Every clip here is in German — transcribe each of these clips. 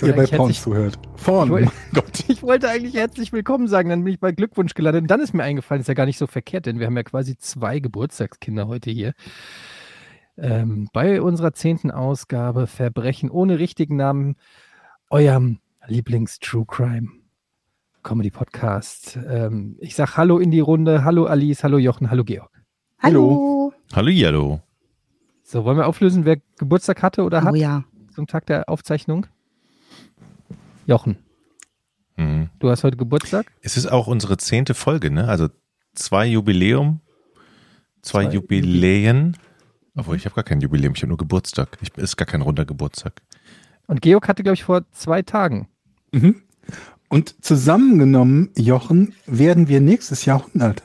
Dass ihr bei Porn zuhört. Porn, ich wollte, Gott. Ich wollte eigentlich herzlich willkommen sagen, dann bin ich bei Glückwunsch gelandet. Und dann ist mir eingefallen, ist ja gar nicht so verkehrt, denn wir haben ja quasi zwei Geburtstagskinder heute hier. Ähm, bei unserer zehnten Ausgabe Verbrechen ohne richtigen Namen, eurem Lieblings-True Crime Comedy Podcast. Ähm, ich sag Hallo in die Runde. Hallo Alice, hallo Jochen, hallo Georg. Hallo. Hallo, Hallo. So, wollen wir auflösen, wer Geburtstag hatte oder oh, hat? ja. Zum Tag der Aufzeichnung? Jochen. Mhm. Du hast heute Geburtstag? Es ist auch unsere zehnte Folge, ne? Also zwei Jubiläum, zwei, zwei Jubiläen. Obwohl, ich habe gar kein Jubiläum, ich habe nur Geburtstag. Ich, ist gar kein runder Geburtstag. Und Georg hatte, glaube ich, vor zwei Tagen. Mhm. Und zusammengenommen, Jochen, werden wir nächstes Jahr 100.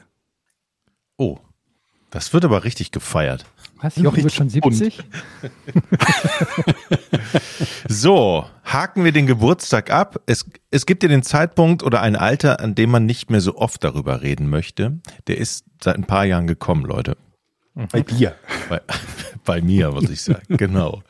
Oh, das wird aber richtig gefeiert. Was? Jochen wird schon 70? so, haken wir den Geburtstag ab. Es, es gibt ja den Zeitpunkt oder ein Alter, an dem man nicht mehr so oft darüber reden möchte. Der ist seit ein paar Jahren gekommen, Leute. Bei dir. Bei, bei mir, muss ich sagen. genau.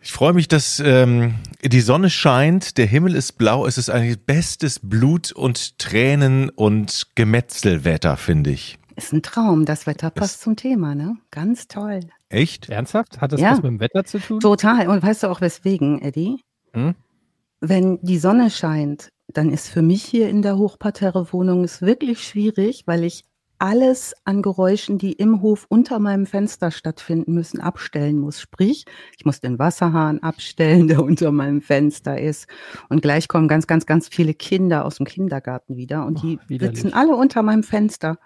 Ich freue mich, dass ähm, die Sonne scheint, der Himmel ist blau, es ist eigentlich bestes Blut und Tränen und Gemetzelwetter, finde ich. Ist ein Traum. Das Wetter passt das zum Thema, ne? Ganz toll. Echt? Ernsthaft? Hat das ja. was mit dem Wetter zu tun? Total. Und weißt du auch weswegen, Eddie? Hm? Wenn die Sonne scheint, dann ist für mich hier in der Hochparterre-Wohnung es wirklich schwierig, weil ich alles an Geräuschen, die im Hof unter meinem Fenster stattfinden müssen, abstellen muss. Sprich, ich muss den Wasserhahn abstellen, der unter meinem Fenster ist. Und gleich kommen ganz, ganz, ganz viele Kinder aus dem Kindergarten wieder und die oh, sitzen alle unter meinem Fenster.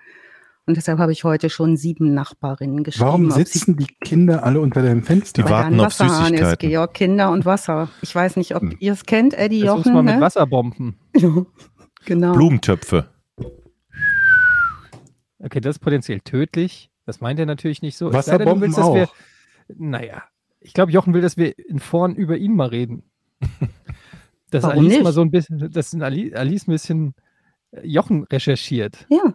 Und deshalb habe ich heute schon sieben Nachbarinnen geschrieben. Warum sitzen die Kinder alle unter deinem Fenster? Die warten auf Wasserhahn Süßigkeiten. ist, Georg, Kinder und Wasser. Ich weiß nicht, ob hm. ihr es kennt, Eddie das Jochen. Muss man mit ne? Wasserbomben. genau. Blumentöpfe. Okay, das ist potenziell tödlich. Das meint er natürlich nicht so. Wasserbomben willst, auch. Wir, naja, ich glaube, Jochen will, dass wir in vorn über ihn mal reden. Dass Warum Alice nicht? mal so ein bisschen, dass Alice, Alice ein bisschen äh, Jochen recherchiert. Ja.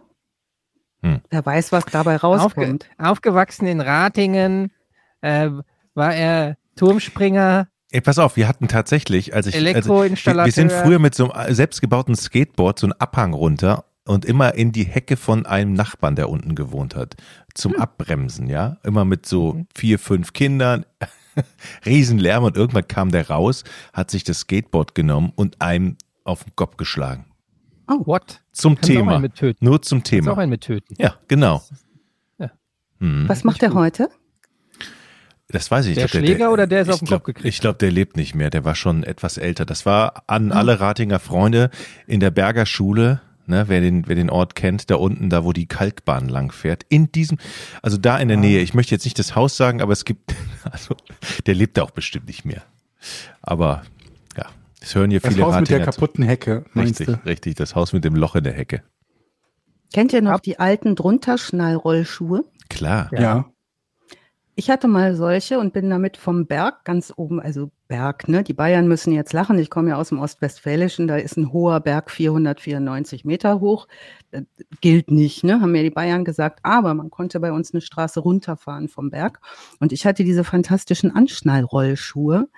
Hm. Wer weiß, was dabei rauskommt. Aufge aufgewachsen in Ratingen, äh, war er Turmspringer. Ey, pass auf, wir hatten tatsächlich, als ich. Also, wir, wir sind früher mit so einem selbstgebauten Skateboard so einen Abhang runter und immer in die Hecke von einem Nachbarn, der unten gewohnt hat, zum hm. Abbremsen, ja. Immer mit so mhm. vier, fünf Kindern, Riesenlärm und irgendwann kam der raus, hat sich das Skateboard genommen und einem auf den Kopf geschlagen. Oh, what? Zum Kannst Thema. Nur zum Thema. Kannst auch einen mit töten. Ja, genau. Ja. Hm. Was macht er heute? Das weiß ich. Der ich glaub, Schläger der, oder der ist auf den glaub, Kopf gekriegt? Ich glaube, der lebt nicht mehr. Der war schon etwas älter. Das war an ah. alle Ratinger Freunde in der Berger Schule. Ne, wer den, wer den Ort kennt, da unten, da wo die Kalkbahn lang fährt, in diesem, also da in der ah. Nähe. Ich möchte jetzt nicht das Haus sagen, aber es gibt, also der lebt da auch bestimmt nicht mehr. Aber das hören hier das viele Haus Ratinger mit der kaputten Hecke. Richtig, du? richtig. Das Haus mit dem Loch in der Hecke. Kennt ihr noch die alten Drunterschnallrollschuhe? Klar. Ja. ja. Ich hatte mal solche und bin damit vom Berg ganz oben, also Berg, ne? Die Bayern müssen jetzt lachen. Ich komme ja aus dem Ostwestfälischen, da ist ein hoher Berg 494 Meter hoch. Das gilt nicht, ne? Haben mir die Bayern gesagt. Aber man konnte bei uns eine Straße runterfahren vom Berg. Und ich hatte diese fantastischen Anschnallrollschuhe.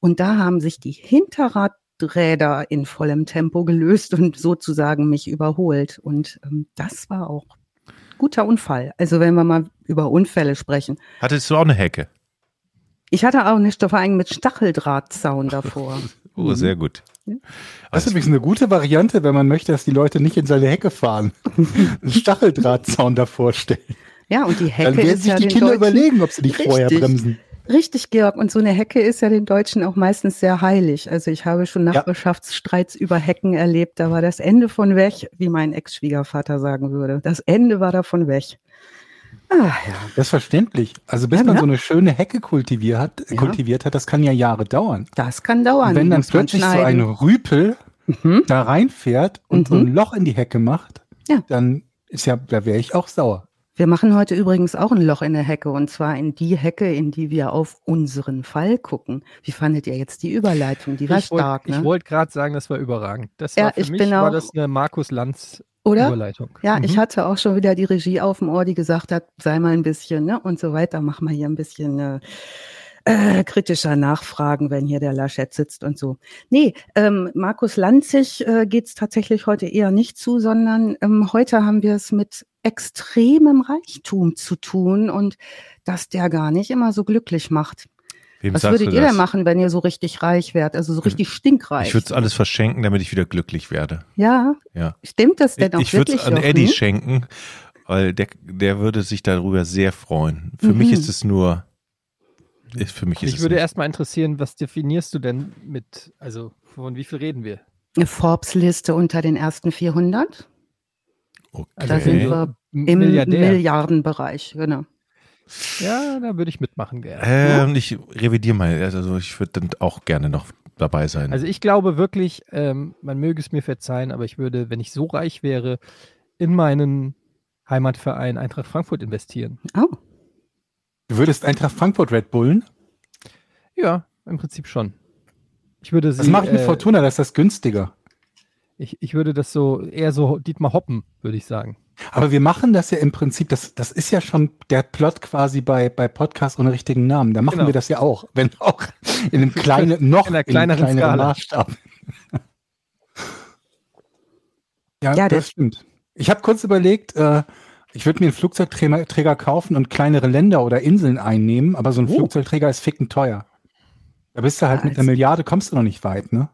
Und da haben sich die Hinterradräder in vollem Tempo gelöst und sozusagen mich überholt. Und ähm, das war auch guter Unfall. Also wenn wir mal über Unfälle sprechen. Hattest du auch eine Hecke? Ich hatte auch eine Stoffein mit Stacheldrahtzaun davor. oh, sehr gut. Das ist übrigens eine gute Variante, wenn man möchte, dass die Leute nicht in seine Hecke fahren. einen Stacheldrahtzaun davor stellen. Ja, und die Hecke Dann werden ist sich ja die Kinder Deutschen überlegen, ob sie nicht vorher bremsen. Richtig, Georg. Und so eine Hecke ist ja den Deutschen auch meistens sehr heilig. Also ich habe schon Nachbarschaftsstreits ja. über Hecken erlebt. Da war das Ende von weg, wie mein Ex-Schwiegervater sagen würde. Das Ende war davon weg. Ah, ja. Das ist verständlich. Also bis ja, man ja. so eine schöne Hecke kultiviert hat, ja. kultiviert hat, das kann ja Jahre dauern. Das kann dauern. Und wenn dann plötzlich so ein Rüpel mhm. da reinfährt und mhm. so ein mhm. Loch in die Hecke macht, dann ist ja, da wäre ich auch sauer. Wir machen heute übrigens auch ein Loch in der Hecke und zwar in die Hecke, in die wir auf unseren Fall gucken. Wie fandet ihr jetzt die Überleitung? Die war ich stark. Wollt, ne? Ich wollte gerade sagen, das war überragend. Das ja, war für ich mich war das eine Markus Lanz oder? Überleitung. Ja, mhm. ich hatte auch schon wieder die Regie auf dem Ohr, die gesagt hat, sei mal ein bisschen, ne, und so weiter, mach mal hier ein bisschen äh, äh, kritischer nachfragen, wenn hier der Laschet sitzt und so. Nee, ähm, Markus Lanzig äh, geht es tatsächlich heute eher nicht zu, sondern ähm, heute haben wir es mit extremem Reichtum zu tun und dass der gar nicht immer so glücklich macht. Wem Was würdet ihr denn machen, wenn ihr so richtig reich wärt, also so richtig stinkreich? Ich würde es alles verschenken, damit ich wieder glücklich werde. Ja. ja. Stimmt das denn auch ich wirklich? Ich würde es an Eddie schenken, weil der, der würde sich darüber sehr freuen. Für mhm. mich ist es nur für mich ist Mich würde erstmal interessieren, was definierst du denn mit, also von wie viel reden wir? Eine Forbes-Liste unter den ersten 400. Okay. Da sind wir im Milliardär. Milliardenbereich, genau. Ja, da würde ich mitmachen gerne. Ähm, ich revidiere mal, also ich würde dann auch gerne noch dabei sein. Also ich glaube wirklich, ähm, man möge es mir verzeihen, aber ich würde, wenn ich so reich wäre, in meinen Heimatverein Eintracht Frankfurt investieren. Oh. Du würdest Eintracht Frankfurt Red Bullen? Ja, im Prinzip schon. Ich würde sie, Was mache ich mit äh, Fortuna? Das ist das günstiger. Ich, ich würde das so eher so Dietmar Hoppen, würde ich sagen. Aber wir machen das ja im Prinzip, das, das ist ja schon der Plot quasi bei, bei Podcast ohne richtigen Namen. Da machen genau. wir das ja auch, wenn auch in einem kleinen, noch in einer kleineren, in kleineren Maßstab. ja, ja, das stimmt. Ich habe kurz überlegt, äh, ich würde mir einen Flugzeugträger kaufen und kleinere Länder oder Inseln einnehmen, aber so ein oh. Flugzeugträger ist fickend teuer. Da bist du halt mit einer Milliarde, kommst du noch nicht weit, ne?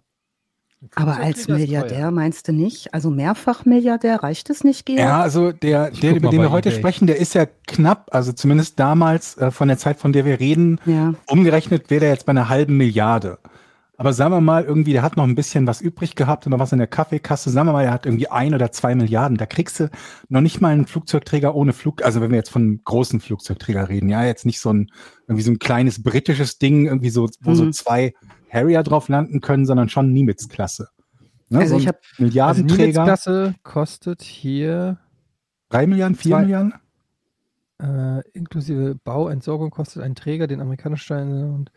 Aber als Milliardär meinst du nicht? Also Mehrfachmilliardär reicht es nicht, Georg? Ja, also der, der über den wir heute eBay. sprechen, der ist ja knapp, also zumindest damals äh, von der Zeit, von der wir reden, ja. umgerechnet wäre der jetzt bei einer halben Milliarde. Aber sagen wir mal, irgendwie, der hat noch ein bisschen was übrig gehabt und noch was in der Kaffeekasse. Sagen wir mal, er hat irgendwie ein oder zwei Milliarden. Da kriegst du noch nicht mal einen Flugzeugträger ohne Flug. Also wenn wir jetzt von großen Flugzeugträger reden, ja, jetzt nicht so ein, irgendwie so ein kleines britisches Ding, irgendwie so, wo mhm. so zwei Harrier drauf landen können, sondern schon Nimitz-Klasse. Ne? Also so ich habe Milliardenträger. Also Nimitz-Klasse kostet hier drei Milliarden, vier zwei, Milliarden? Äh, inklusive Bauentsorgung kostet ein Träger den amerikanischen und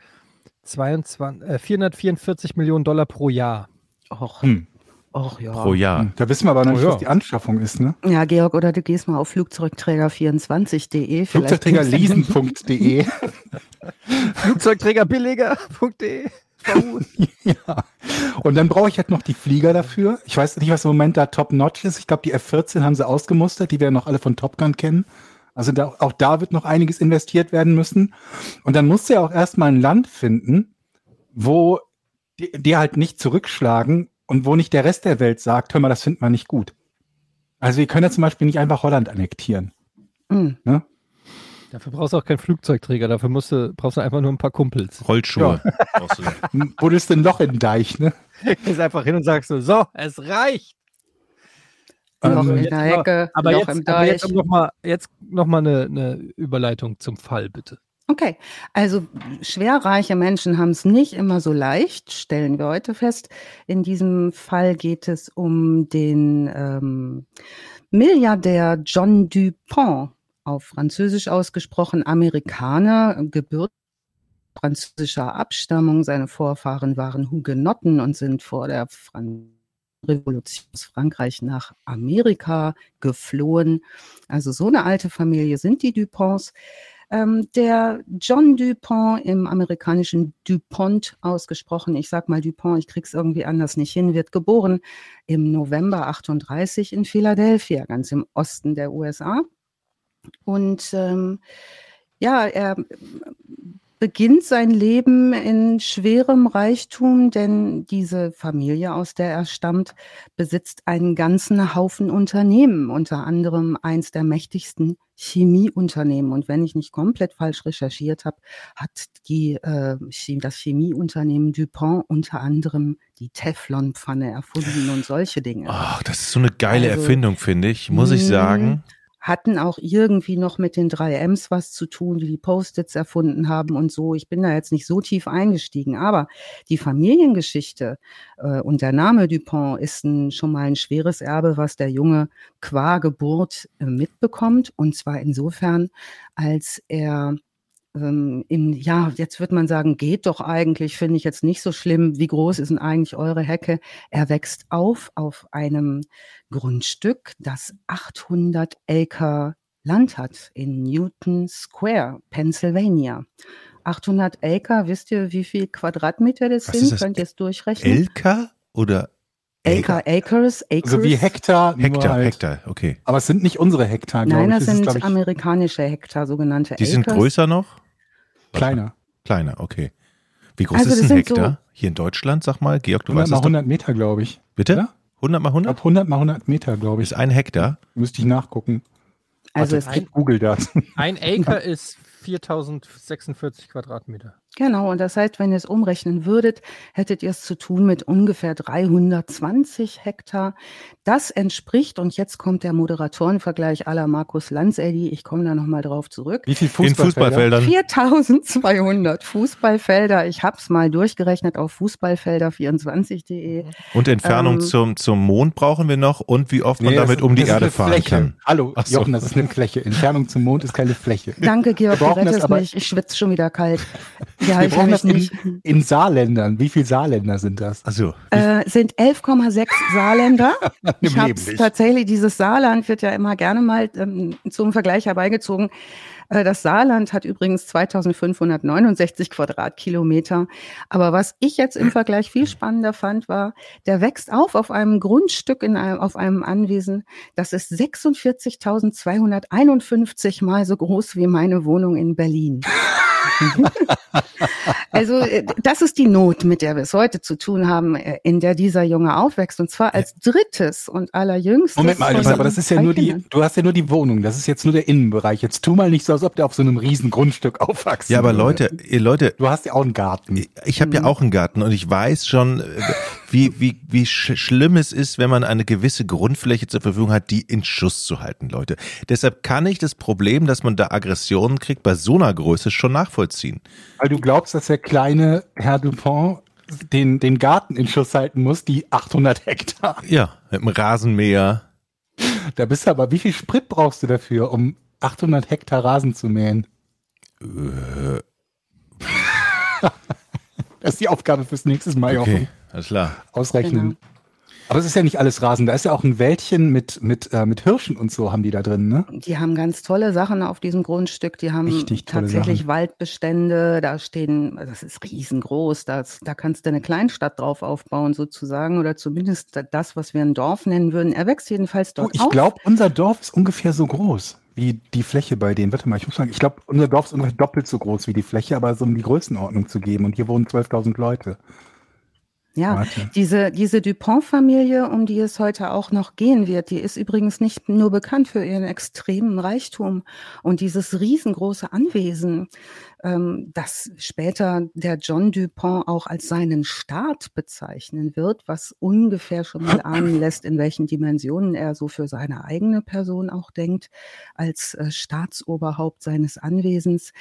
22, äh, 444 Millionen Dollar pro Jahr. Och. Hm. Och ja. Pro Jahr. Hm. Da wissen wir aber noch oh, nicht, ja. was die Anschaffung ist, ne? Ja, Georg, oder du gehst mal auf flugzeugträger24.de. Flugzeugträgerleasen.de. Flugzeugträgerbilliger.de. ja. Und dann brauche ich halt noch die Flieger dafür. Ich weiß nicht, was im Moment da top notch ist. Ich glaube, die F-14 haben sie ausgemustert. Die werden noch alle von Top Gun kennen. Also da, auch da wird noch einiges investiert werden müssen. Und dann musst du ja auch erstmal ein Land finden, wo die, die halt nicht zurückschlagen und wo nicht der Rest der Welt sagt, hör mal, das finden wir nicht gut. Also wir können ja zum Beispiel nicht einfach Holland annektieren. Mhm. Ne? Dafür brauchst du auch keinen Flugzeugträger, dafür musst du, brauchst du einfach nur ein paar Kumpels. Rollschuhe. Ja. Buddelst ein Loch in den Deich, ne? Gehst einfach hin und sagst so, so, es reicht. Noch ähm, in der Hecke, aber jetzt, im aber jetzt noch mal, jetzt noch mal eine, eine Überleitung zum Fall, bitte. Okay, also schwerreiche Menschen haben es nicht immer so leicht, stellen wir heute fest. In diesem Fall geht es um den ähm, Milliardär John Dupont, auf Französisch ausgesprochen Amerikaner, gebürtig französischer Abstammung. Seine Vorfahren waren Hugenotten und sind vor der Französischen Revolution aus Frankreich nach Amerika geflohen. Also so eine alte Familie sind die Duponts. Ähm, der John Dupont im amerikanischen Dupont ausgesprochen, ich sag mal Dupont, ich krieg's irgendwie anders nicht hin, wird geboren im November 38 in Philadelphia, ganz im Osten der USA. Und ähm, ja, er beginnt sein Leben in schwerem Reichtum, denn diese Familie, aus der er stammt, besitzt einen ganzen Haufen Unternehmen, unter anderem eins der mächtigsten Chemieunternehmen. Und wenn ich nicht komplett falsch recherchiert habe, hat die, äh, das Chemieunternehmen DuPont unter anderem die Teflonpfanne erfunden und solche Dinge. Ach, das ist so eine geile also, Erfindung, finde ich, muss ich sagen hatten auch irgendwie noch mit den drei Ms was zu tun, die die Post-its erfunden haben und so. Ich bin da jetzt nicht so tief eingestiegen, aber die Familiengeschichte äh, und der Name Dupont ist ein, schon mal ein schweres Erbe, was der Junge qua Geburt äh, mitbekommt. Und zwar insofern, als er ähm, in, ja, jetzt wird man sagen, geht doch eigentlich, finde ich jetzt nicht so schlimm. Wie groß ist denn eigentlich eure Hecke? Er wächst auf auf einem Grundstück, das 800 Acre Land hat in Newton Square, Pennsylvania. 800 Acre, wisst ihr, wie viel Quadratmeter das Was sind? Könnt ihr es durchrechnen? Elka oder Acre, Acres, Acres. Also wie Hektar. Hektar, halt. Hektar, okay. Aber es sind nicht unsere Hektar, glaube ich. Nein, das, das sind ist, ich, amerikanische Hektar, sogenannte Die Acres. sind größer noch? Kleiner. Kleiner, okay. Wie groß also ist ein Hektar? So Hier in Deutschland, sag mal, Georg, du 100 weißt mal 100 Meter, glaube ich. Bitte? Ja? 100 mal 100? Ich 100 mal 100 Meter, glaube ich. Ist ein Hektar? Müsste ich nachgucken. Also Warte, es gibt Google das. Ein Acre ist 4046 Quadratmeter. Genau, und das heißt, wenn ihr es umrechnen würdet, hättet ihr es zu tun mit ungefähr 320 Hektar. Das entspricht, und jetzt kommt der Moderatorenvergleich aller Markus Lanz-Eddy, ich komme da nochmal drauf zurück. Wie viele Fußballfelder? 4200 Fußballfelder. Ich habe es mal durchgerechnet auf fußballfelder24.de. Und Entfernung ähm, zum, zum Mond brauchen wir noch und wie oft nee, man damit um die Erde fahren Fläche. kann. Hallo, Ach so. Jochen, das ist eine Fläche. Entfernung zum Mond ist keine Fläche. Danke, Georg, du rettest mich. Ich schwitze schon wieder kalt. Ja, wir brauchen das in, in, Saarländern. Wie viele Saarländer sind das? Also äh, sind 11,6 Saarländer. ich habe tatsächlich dieses Saarland wird ja immer gerne mal ähm, zum Vergleich herbeigezogen. Äh, das Saarland hat übrigens 2569 Quadratkilometer. Aber was ich jetzt im Vergleich viel spannender fand, war, der wächst auf auf einem Grundstück in einem, auf einem Anwesen. Das ist 46.251 mal so groß wie meine Wohnung in Berlin. also äh, das ist die Not, mit der wir es heute zu tun haben, äh, in der dieser Junge aufwächst. Und zwar als drittes und allerjüngstes. Moment mal, aber das ist ja nur die, du hast ja nur die Wohnung, das ist jetzt nur der Innenbereich. Jetzt tu mal nicht so, als ob der auf so einem riesen Grundstück aufwachsen Ja, aber Leute, ihr Leute. Du hast ja auch einen Garten. Ich, ich habe ja mhm. auch einen Garten und ich weiß schon, äh, wie, wie, wie sch schlimm es ist, wenn man eine gewisse Grundfläche zur Verfügung hat, die in Schuss zu halten, Leute. Deshalb kann ich das Problem, dass man da Aggressionen kriegt, bei so einer Größe schon nachvollziehen. Weil du glaubst, dass der kleine Herr Dupont den, den Garten in Schuss halten muss, die 800 Hektar. Ja, mit dem Rasenmäher. Da bist du aber, wie viel Sprit brauchst du dafür, um 800 Hektar Rasen zu mähen? Äh. das ist die Aufgabe fürs nächste Mal, okay. Alles klar. Ausrechnen. Genau. Aber es ist ja nicht alles Rasen. Da ist ja auch ein Wäldchen mit, mit, äh, mit Hirschen und so haben die da drin, ne? Die haben ganz tolle Sachen auf diesem Grundstück. Die haben tatsächlich Sachen. Waldbestände. Da stehen, das ist riesengroß. Das, da kannst du eine Kleinstadt drauf aufbauen sozusagen oder zumindest das, was wir ein Dorf nennen würden. Er wächst jedenfalls dort oh, Ich glaube, unser Dorf ist ungefähr so groß wie die Fläche bei denen. Warte mal, ich muss sagen, ich glaube, unser Dorf ist ungefähr doppelt so groß wie die Fläche, aber so um die Größenordnung zu geben. Und hier wohnen 12.000 Leute. Ja, Warte. diese, diese Dupont-Familie, um die es heute auch noch gehen wird, die ist übrigens nicht nur bekannt für ihren extremen Reichtum und dieses riesengroße Anwesen ähm, das später der John Dupont auch als seinen Staat bezeichnen wird, was ungefähr schon mal ahnen lässt, in welchen Dimensionen er so für seine eigene Person auch denkt, als äh, Staatsoberhaupt seines Anwesens.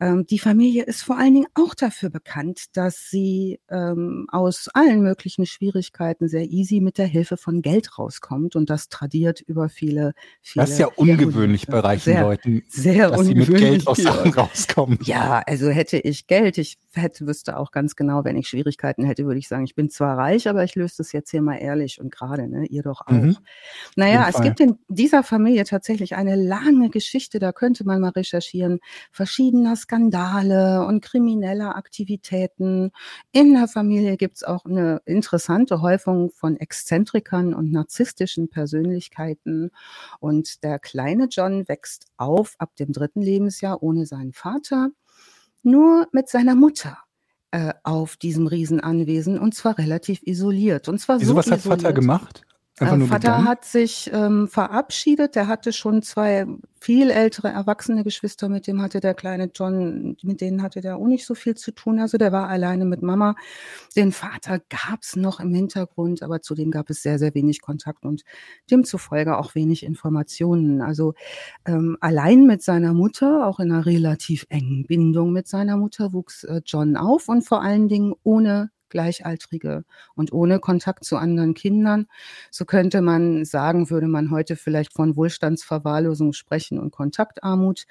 Ähm, die Familie ist vor allen Dingen auch dafür bekannt, dass sie ähm, aus allen möglichen Schwierigkeiten sehr easy mit der Hilfe von Geld rauskommt und das tradiert über viele, viele. Das ist ja ungewöhnlich bei reichen sehr, Leuten, sehr dass sie mit Geld aus Sachen rauskommen. Ja, ja, also hätte ich Geld, ich hätte, wüsste auch ganz genau, wenn ich Schwierigkeiten hätte, würde ich sagen, ich bin zwar reich, aber ich löse das jetzt hier mal ehrlich und gerade, ne? Ihr doch auch. Mhm. Naja, es Fall. gibt in dieser Familie tatsächlich eine lange Geschichte, da könnte man mal recherchieren, verschiedener Skandale und kriminelle Aktivitäten. In der Familie gibt es auch eine interessante Häufung von Exzentrikern und narzisstischen Persönlichkeiten. Und der kleine John wächst auf ab dem dritten Lebensjahr ohne seinen Vater nur mit seiner Mutter äh, auf diesem Riesenanwesen und zwar relativ isoliert. Und zwar Wieso, so was hat Vater gemacht? Einfach äh, Vater gegangen? hat sich ähm, verabschiedet. Der hatte schon zwei viel ältere erwachsene Geschwister, mit dem hatte der kleine John, mit denen hatte der auch nicht so viel zu tun. Also der war alleine mit Mama. Den Vater gab's noch im Hintergrund, aber zu dem gab es sehr, sehr wenig Kontakt und demzufolge auch wenig Informationen. Also ähm, allein mit seiner Mutter, auch in einer relativ engen Bindung mit seiner Mutter, wuchs äh, John auf und vor allen Dingen ohne Gleichaltrige und ohne Kontakt zu anderen Kindern. So könnte man sagen, würde man heute vielleicht von Wohlstandsverwahrlosung sprechen und Kontaktarmut.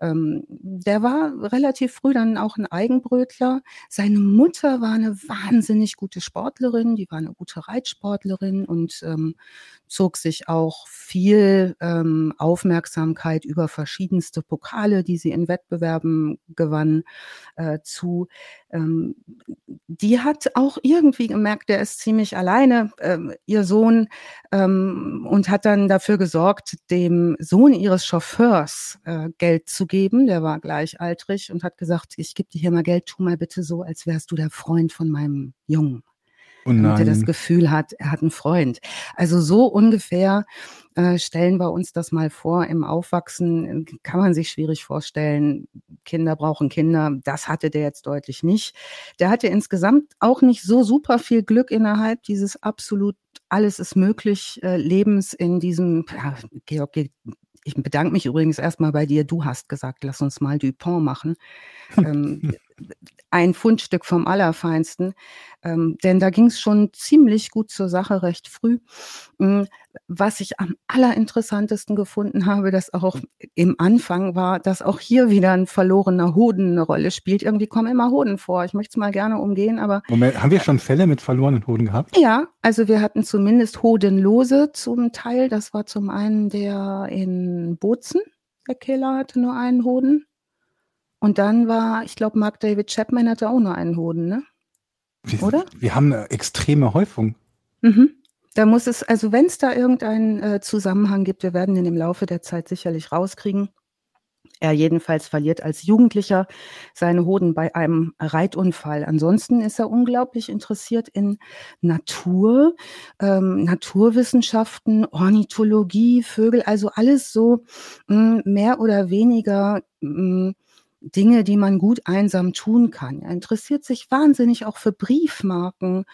Ähm, der war relativ früh dann auch ein Eigenbrötler. Seine Mutter war eine wahnsinnig gute Sportlerin, die war eine gute Reitsportlerin und ähm, zog sich auch viel ähm, Aufmerksamkeit über verschiedenste Pokale, die sie in Wettbewerben gewann, äh, zu. Ähm, die hat auch irgendwie gemerkt, der ist ziemlich alleine, äh, ihr Sohn, ähm, und hat dann dafür gesorgt, dem Sohn ihres Chauffeurs äh, Geld zu geben. Der war gleichaltrig und hat gesagt, ich gebe dir hier mal Geld, tu mal bitte so, als wärst du der Freund von meinem Jungen. Oh damit er das Gefühl hat, er hat einen Freund. Also so ungefähr äh, stellen wir uns das mal vor. Im Aufwachsen kann man sich schwierig vorstellen. Kinder brauchen Kinder. Das hatte der jetzt deutlich nicht. Der hatte insgesamt auch nicht so super viel Glück innerhalb dieses absolut alles ist möglich äh, Lebens in diesem, ja, Georg, ich bedanke mich übrigens erstmal bei dir. Du hast gesagt, lass uns mal Dupont machen. ähm, ein Fundstück vom Allerfeinsten. Ähm, denn da ging es schon ziemlich gut zur Sache recht früh. Ähm, was ich am allerinteressantesten gefunden habe, dass auch im Anfang war, dass auch hier wieder ein verlorener Hoden eine Rolle spielt. Irgendwie kommen immer Hoden vor. Ich möchte es mal gerne umgehen, aber. Moment, haben wir schon Fälle mit verlorenen Hoden gehabt? Ja, also wir hatten zumindest Hodenlose zum Teil. Das war zum einen der in Bozen. Der Killer hatte nur einen Hoden. Und dann war, ich glaube, Mark David Chapman hatte auch nur einen Hoden, ne? Oder? Wir haben eine extreme Häufung. Mhm. Da muss es, also wenn es da irgendeinen äh, Zusammenhang gibt, wir werden ihn im Laufe der Zeit sicherlich rauskriegen. Er jedenfalls verliert als Jugendlicher seine Hoden bei einem Reitunfall. Ansonsten ist er unglaublich interessiert in Natur, ähm, Naturwissenschaften, Ornithologie, Vögel, also alles so mh, hm, mehr oder weniger mh, hm, Dinge, die man gut einsam tun kann. Er interessiert sich wahnsinnig auch für Briefmarken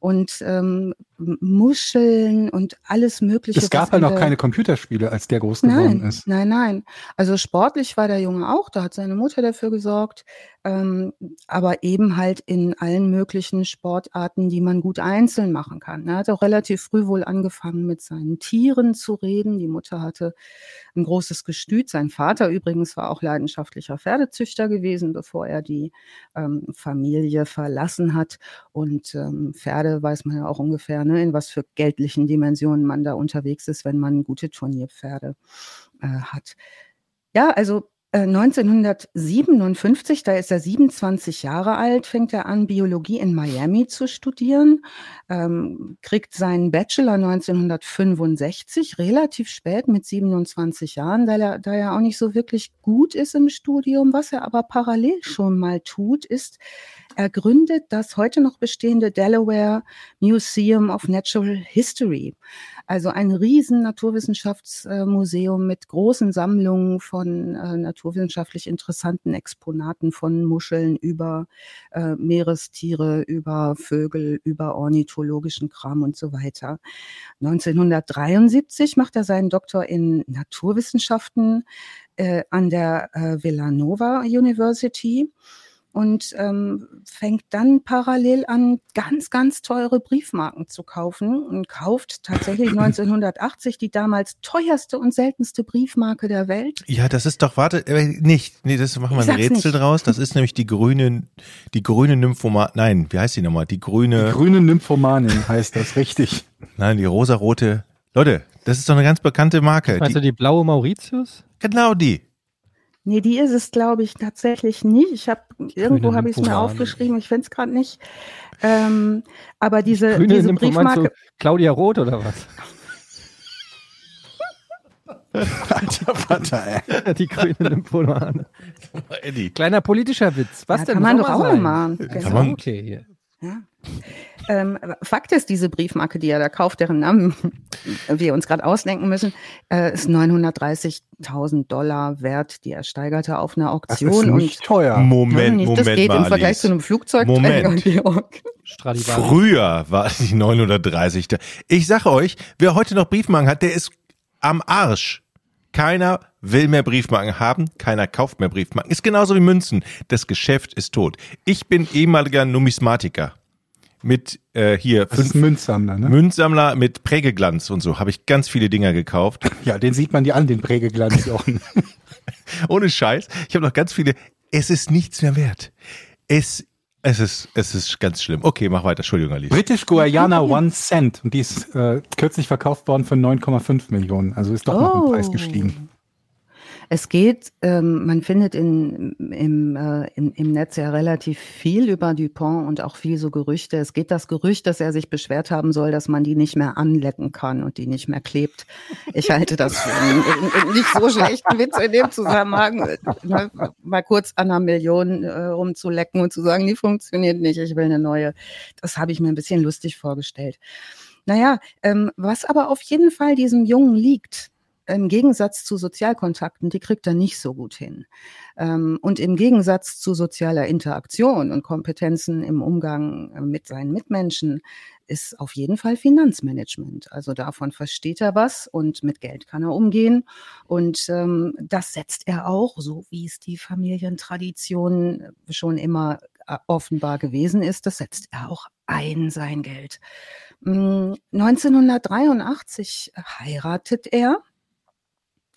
und ähm, Muscheln und alles Mögliche. Es gab ja noch keine Computerspiele, als der groß geworden nein, ist. Nein, nein. Also sportlich war der Junge auch, da hat seine Mutter dafür gesorgt, ähm, aber eben halt in allen möglichen Sportarten, die man gut einzeln machen kann. Er hat auch relativ früh wohl angefangen, mit seinen Tieren zu reden. Die Mutter hatte ein großes Gestüt. Sein Vater übrigens war auch leidenschaftlicher Pferdezüchter gewesen, bevor er die ähm, Familie verlassen hat. Und ähm, Pferde weiß man ja auch ungefähr, ne, in was für geldlichen Dimensionen man da unterwegs ist, wenn man gute Turnierpferde äh, hat. Ja, also 1957, äh, da ist er 27 Jahre alt, fängt er an, Biologie in Miami zu studieren, ähm, kriegt seinen Bachelor 1965, relativ spät mit 27 Jahren, da er, da er auch nicht so wirklich gut ist im Studium. Was er aber parallel schon mal tut, ist, er gründet das heute noch bestehende Delaware Museum of Natural History. Also ein riesen Naturwissenschaftsmuseum mit großen Sammlungen von äh, naturwissenschaftlich interessanten Exponaten von Muscheln über äh, Meerestiere, über Vögel, über ornithologischen Kram und so weiter. 1973 macht er seinen Doktor in Naturwissenschaften äh, an der äh, Villanova University und ähm, fängt dann parallel an, ganz, ganz teure Briefmarken zu kaufen und kauft tatsächlich 1980 die damals teuerste und seltenste Briefmarke der Welt. Ja, das ist doch, warte, äh, nicht, nee, das machen wir ein Rätsel nicht. draus. Das ist nämlich die grüne, die grüne Nymphomanin, nein, wie heißt die nochmal? Die grüne. Die grüne Nymphomanin heißt das, richtig. Nein, die rosarote. Leute, das ist doch eine ganz bekannte Marke. Weißt die, du die blaue Mauritius? Genau die. Nee, die ist es, glaube ich, tatsächlich nicht. Ich habe irgendwo habe ich es mir aufgeschrieben, ich finde es gerade nicht. Ähm, aber diese, Grüne diese Briefmarke. So Claudia Roth oder was? Alter Vater, ey. Die grüne Lymphomane. Kleiner politischer Witz. Was ja, denn? Kann man doch auch machen. Genau. Okay, hier. Ja. Ähm, Fakt ist, diese Briefmarke, die er da kauft, deren Namen wir uns gerade ausdenken müssen, äh, ist 930.000 Dollar wert. Die ersteigerte auf einer Auktion. Das ist nicht und teuer. Moment, nicht, Moment Das geht mal, im Vergleich Alice. zu einem Flugzeug. Moment. Früher war die 930. Ich sage euch, wer heute noch Briefmarken hat, der ist am Arsch. Keiner will mehr Briefmarken haben, keiner kauft mehr Briefmarken. Ist genauso wie Münzen. Das Geschäft ist tot. Ich bin ehemaliger Numismatiker. Mit äh, hier das fünf Münzsammler, ne? Münzsammler mit Prägeglanz und so habe ich ganz viele Dinger gekauft. Ja, den sieht man dir an, den Prägeglanz. Ohne Scheiß. Ich habe noch ganz viele. Es ist nichts mehr wert. Es es ist, es ist ganz schlimm. Okay, mach weiter. Entschuldigung, Alice. British Guayana One Cent. Und die ist äh, kürzlich verkauft worden für 9,5 Millionen. Also ist doch oh. noch ein Preis gestiegen. Es geht, ähm, man findet in, im, äh, im, im Netz ja relativ viel über Dupont und auch viel so Gerüchte. Es geht das Gerücht, dass er sich beschwert haben soll, dass man die nicht mehr anlecken kann und die nicht mehr klebt. Ich halte das für einen, nicht so schlechten Witz in dem Zusammenhang, ne, mal kurz an einer Million äh, rumzulecken und zu sagen, die funktioniert nicht, ich will eine neue. Das habe ich mir ein bisschen lustig vorgestellt. Naja, ähm, was aber auf jeden Fall diesem Jungen liegt, im Gegensatz zu Sozialkontakten, die kriegt er nicht so gut hin. Ähm, und im Gegensatz zu sozialer Interaktion und Kompetenzen im Umgang äh, mit seinen Mitmenschen ist auf jeden Fall Finanzmanagement. Also davon versteht er was und mit Geld kann er umgehen. Und ähm, das setzt er auch, so wie es die Familientradition schon immer äh, offenbar gewesen ist, das setzt er auch ein, sein Geld. 1983 hm, heiratet er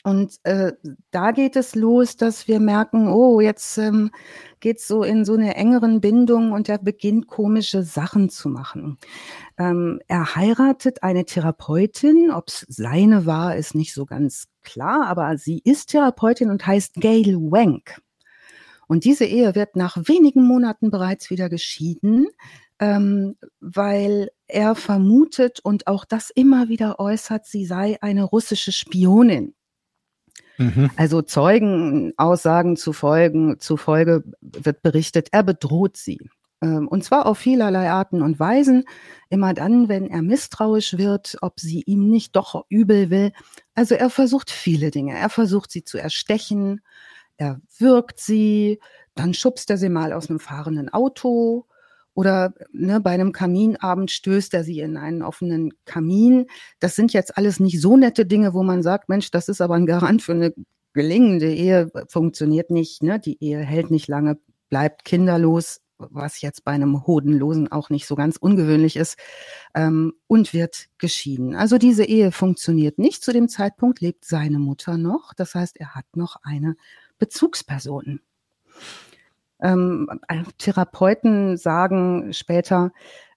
und äh, da geht es los, dass wir merken, oh, jetzt ähm, geht so in so eine engeren Bindung und er beginnt komische Sachen zu machen. Ähm, er heiratet eine Therapeutin, ob es seine war, ist nicht so ganz klar, aber sie ist Therapeutin und heißt Gail Wank. Und diese Ehe wird nach wenigen Monaten bereits wieder geschieden, ähm, weil er vermutet und auch das immer wieder äußert, sie sei eine russische Spionin. Mhm. Also Zeugenaussagen zu folgen, zufolge wird berichtet, er bedroht sie. Ähm, und zwar auf vielerlei Arten und Weisen. Immer dann, wenn er misstrauisch wird, ob sie ihm nicht doch übel will. Also er versucht viele Dinge. Er versucht sie zu erstechen. Er wirkt sie. Dann schubst er sie mal aus einem fahrenden Auto. Oder ne, bei einem Kaminabend stößt er sie in einen offenen Kamin. Das sind jetzt alles nicht so nette Dinge, wo man sagt, Mensch, das ist aber ein Garant für eine gelingende Ehe. Funktioniert nicht, ne? die Ehe hält nicht lange, bleibt kinderlos, was jetzt bei einem Hodenlosen auch nicht so ganz ungewöhnlich ist, ähm, und wird geschieden. Also diese Ehe funktioniert nicht. Zu dem Zeitpunkt lebt seine Mutter noch. Das heißt, er hat noch eine Bezugsperson. Ähm, Therapeuten sagen später,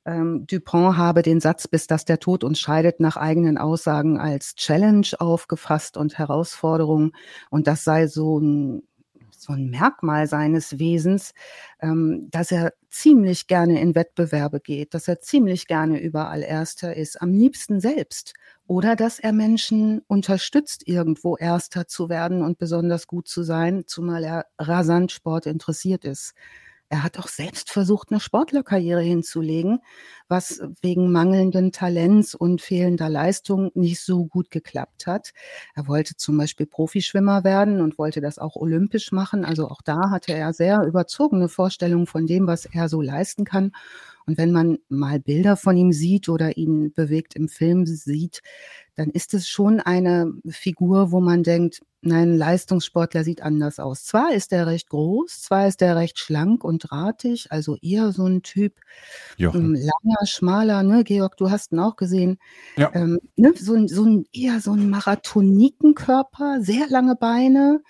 ähm, Dupont habe den Satz, bis dass der Tod uns scheidet, nach eigenen Aussagen als Challenge aufgefasst und Herausforderung. Und das sei so ein, so ein Merkmal seines Wesens, ähm, dass er ziemlich gerne in Wettbewerbe geht, dass er ziemlich gerne überall Erster ist, am liebsten selbst oder dass er Menschen unterstützt, irgendwo Erster zu werden und besonders gut zu sein, zumal er rasant Sport interessiert ist. Er hat auch selbst versucht, eine Sportlerkarriere hinzulegen, was wegen mangelnden Talents und fehlender Leistung nicht so gut geklappt hat. Er wollte zum Beispiel Profischwimmer werden und wollte das auch olympisch machen. Also auch da hatte er sehr überzogene Vorstellungen von dem, was er so leisten kann. Und wenn man mal Bilder von ihm sieht oder ihn bewegt im Film sieht, dann ist es schon eine Figur, wo man denkt, nein, Leistungssportler sieht anders aus. Zwar ist er recht groß, zwar ist er recht schlank und drahtig, also eher so ein Typ, ähm, langer, schmaler, ne, Georg, du hast ihn auch gesehen, ja. ähm, ne, so, so ein, eher so ein Marathonikenkörper, sehr lange Beine,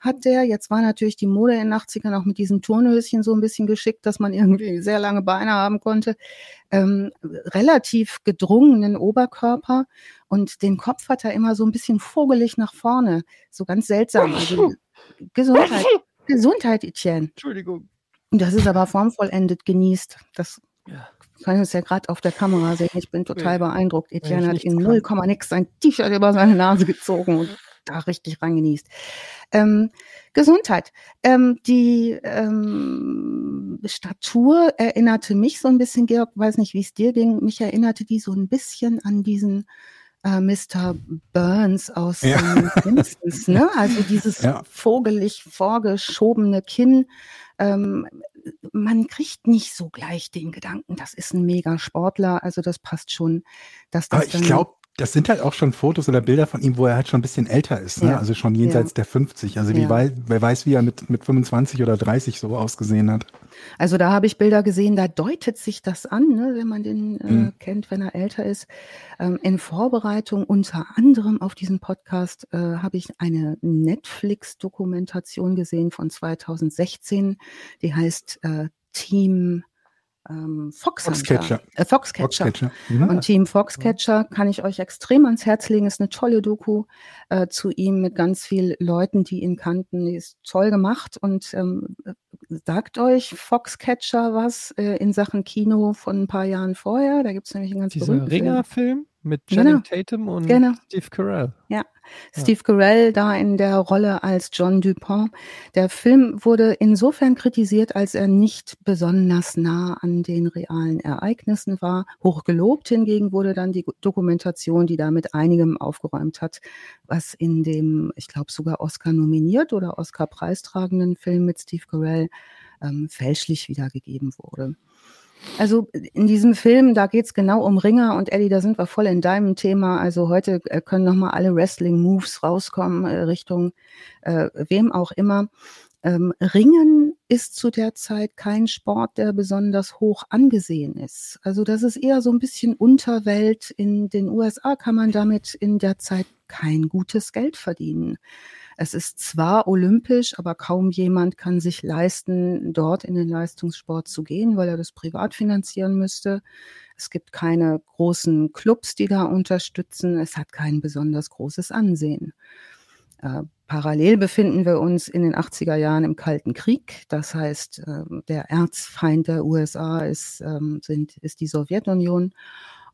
hat der. Jetzt war natürlich die Mode in den 80ern auch mit diesen Turnhöschen so ein bisschen geschickt, dass man irgendwie sehr lange Beine haben konnte. Ähm, relativ gedrungenen Oberkörper und den Kopf hat er immer so ein bisschen vogelig nach vorne. So ganz seltsam. Also, Gesundheit. Gesundheit, Etienne. Entschuldigung. Das ist aber formvollendet genießt. Das ja. kann ich es ja gerade auf der Kamera sehen. Ich bin total ja. beeindruckt. Etienne hat in 0, nix sein T-Shirt über seine Nase gezogen und da richtig rangenießt. Ähm, Gesundheit. Ähm, die ähm, Statur erinnerte mich so ein bisschen, Georg, weiß nicht, wie es dir ging, mich erinnerte die so ein bisschen an diesen äh, Mr. Burns aus ja. Simpsons, ne? Also dieses ja. vogelig vorgeschobene Kinn. Ähm, man kriegt nicht so gleich den Gedanken, das ist ein Mega-Sportler, also das passt schon, dass das Aber ich glaube, Das sind halt auch schon Fotos oder Bilder von ihm, wo er halt schon ein bisschen älter ist, ne? Ja. also schon jenseits ja. der 50. Also wie ja. wei wer weiß, wie er mit, mit 25 oder 30 so ausgesehen hat. Also da habe ich Bilder gesehen, da deutet sich das an, ne, wenn man den äh, mhm. kennt, wenn er älter ist. Ähm, in Vorbereitung unter anderem auf diesen Podcast äh, habe ich eine Netflix-Dokumentation gesehen von 2016, die heißt äh, Team ähm, Foxcatcher. Äh, Foxcatcher. Foxcatcher. Mhm. Und Team Foxcatcher kann ich euch extrem ans Herz legen. Ist eine tolle Doku äh, zu ihm mit ganz vielen Leuten, die ihn kannten. Die ist toll gemacht und ähm, sagt euch Foxcatcher was äh, in Sachen Kino von ein paar Jahren vorher. Da gibt es nämlich einen ganz Dieser berühmten Ringer-Film mit Channing genau. Tatum und genau. Steve Carell. Ja, Steve Carell da in der Rolle als John Dupont. Der Film wurde insofern kritisiert, als er nicht besonders nah an den realen Ereignissen war. Hochgelobt hingegen wurde dann die Dokumentation, die da mit einigem aufgeräumt hat, was in dem, ich glaube sogar Oscar nominiert oder Oscar preistragenden Film mit Steve Carell ähm, fälschlich wiedergegeben wurde. Also in diesem Film, da geht's genau um Ringer und Eddie, da sind wir voll in deinem Thema. Also heute äh, können nochmal alle Wrestling-Moves rauskommen, äh, Richtung äh, wem auch immer. Ähm, Ringen ist zu der Zeit kein Sport, der besonders hoch angesehen ist. Also das ist eher so ein bisschen Unterwelt. In den USA kann man damit in der Zeit kein gutes Geld verdienen. Es ist zwar olympisch, aber kaum jemand kann sich leisten, dort in den Leistungssport zu gehen, weil er das privat finanzieren müsste. Es gibt keine großen Clubs, die da unterstützen. Es hat kein besonders großes Ansehen. Äh, parallel befinden wir uns in den 80er Jahren im Kalten Krieg. Das heißt, äh, der Erzfeind der USA ist, ähm, sind, ist die Sowjetunion.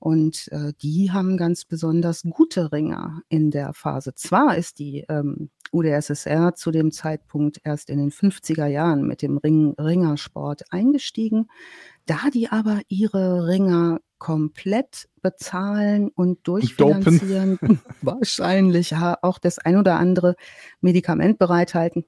Und äh, die haben ganz besonders gute Ringer in der Phase. Zwar ist die ähm, UdSSR zu dem Zeitpunkt erst in den 50er Jahren mit dem Ring Ringersport eingestiegen, da die aber ihre Ringer komplett bezahlen und durchfinanzieren, wahrscheinlich auch das ein oder andere Medikament bereithalten,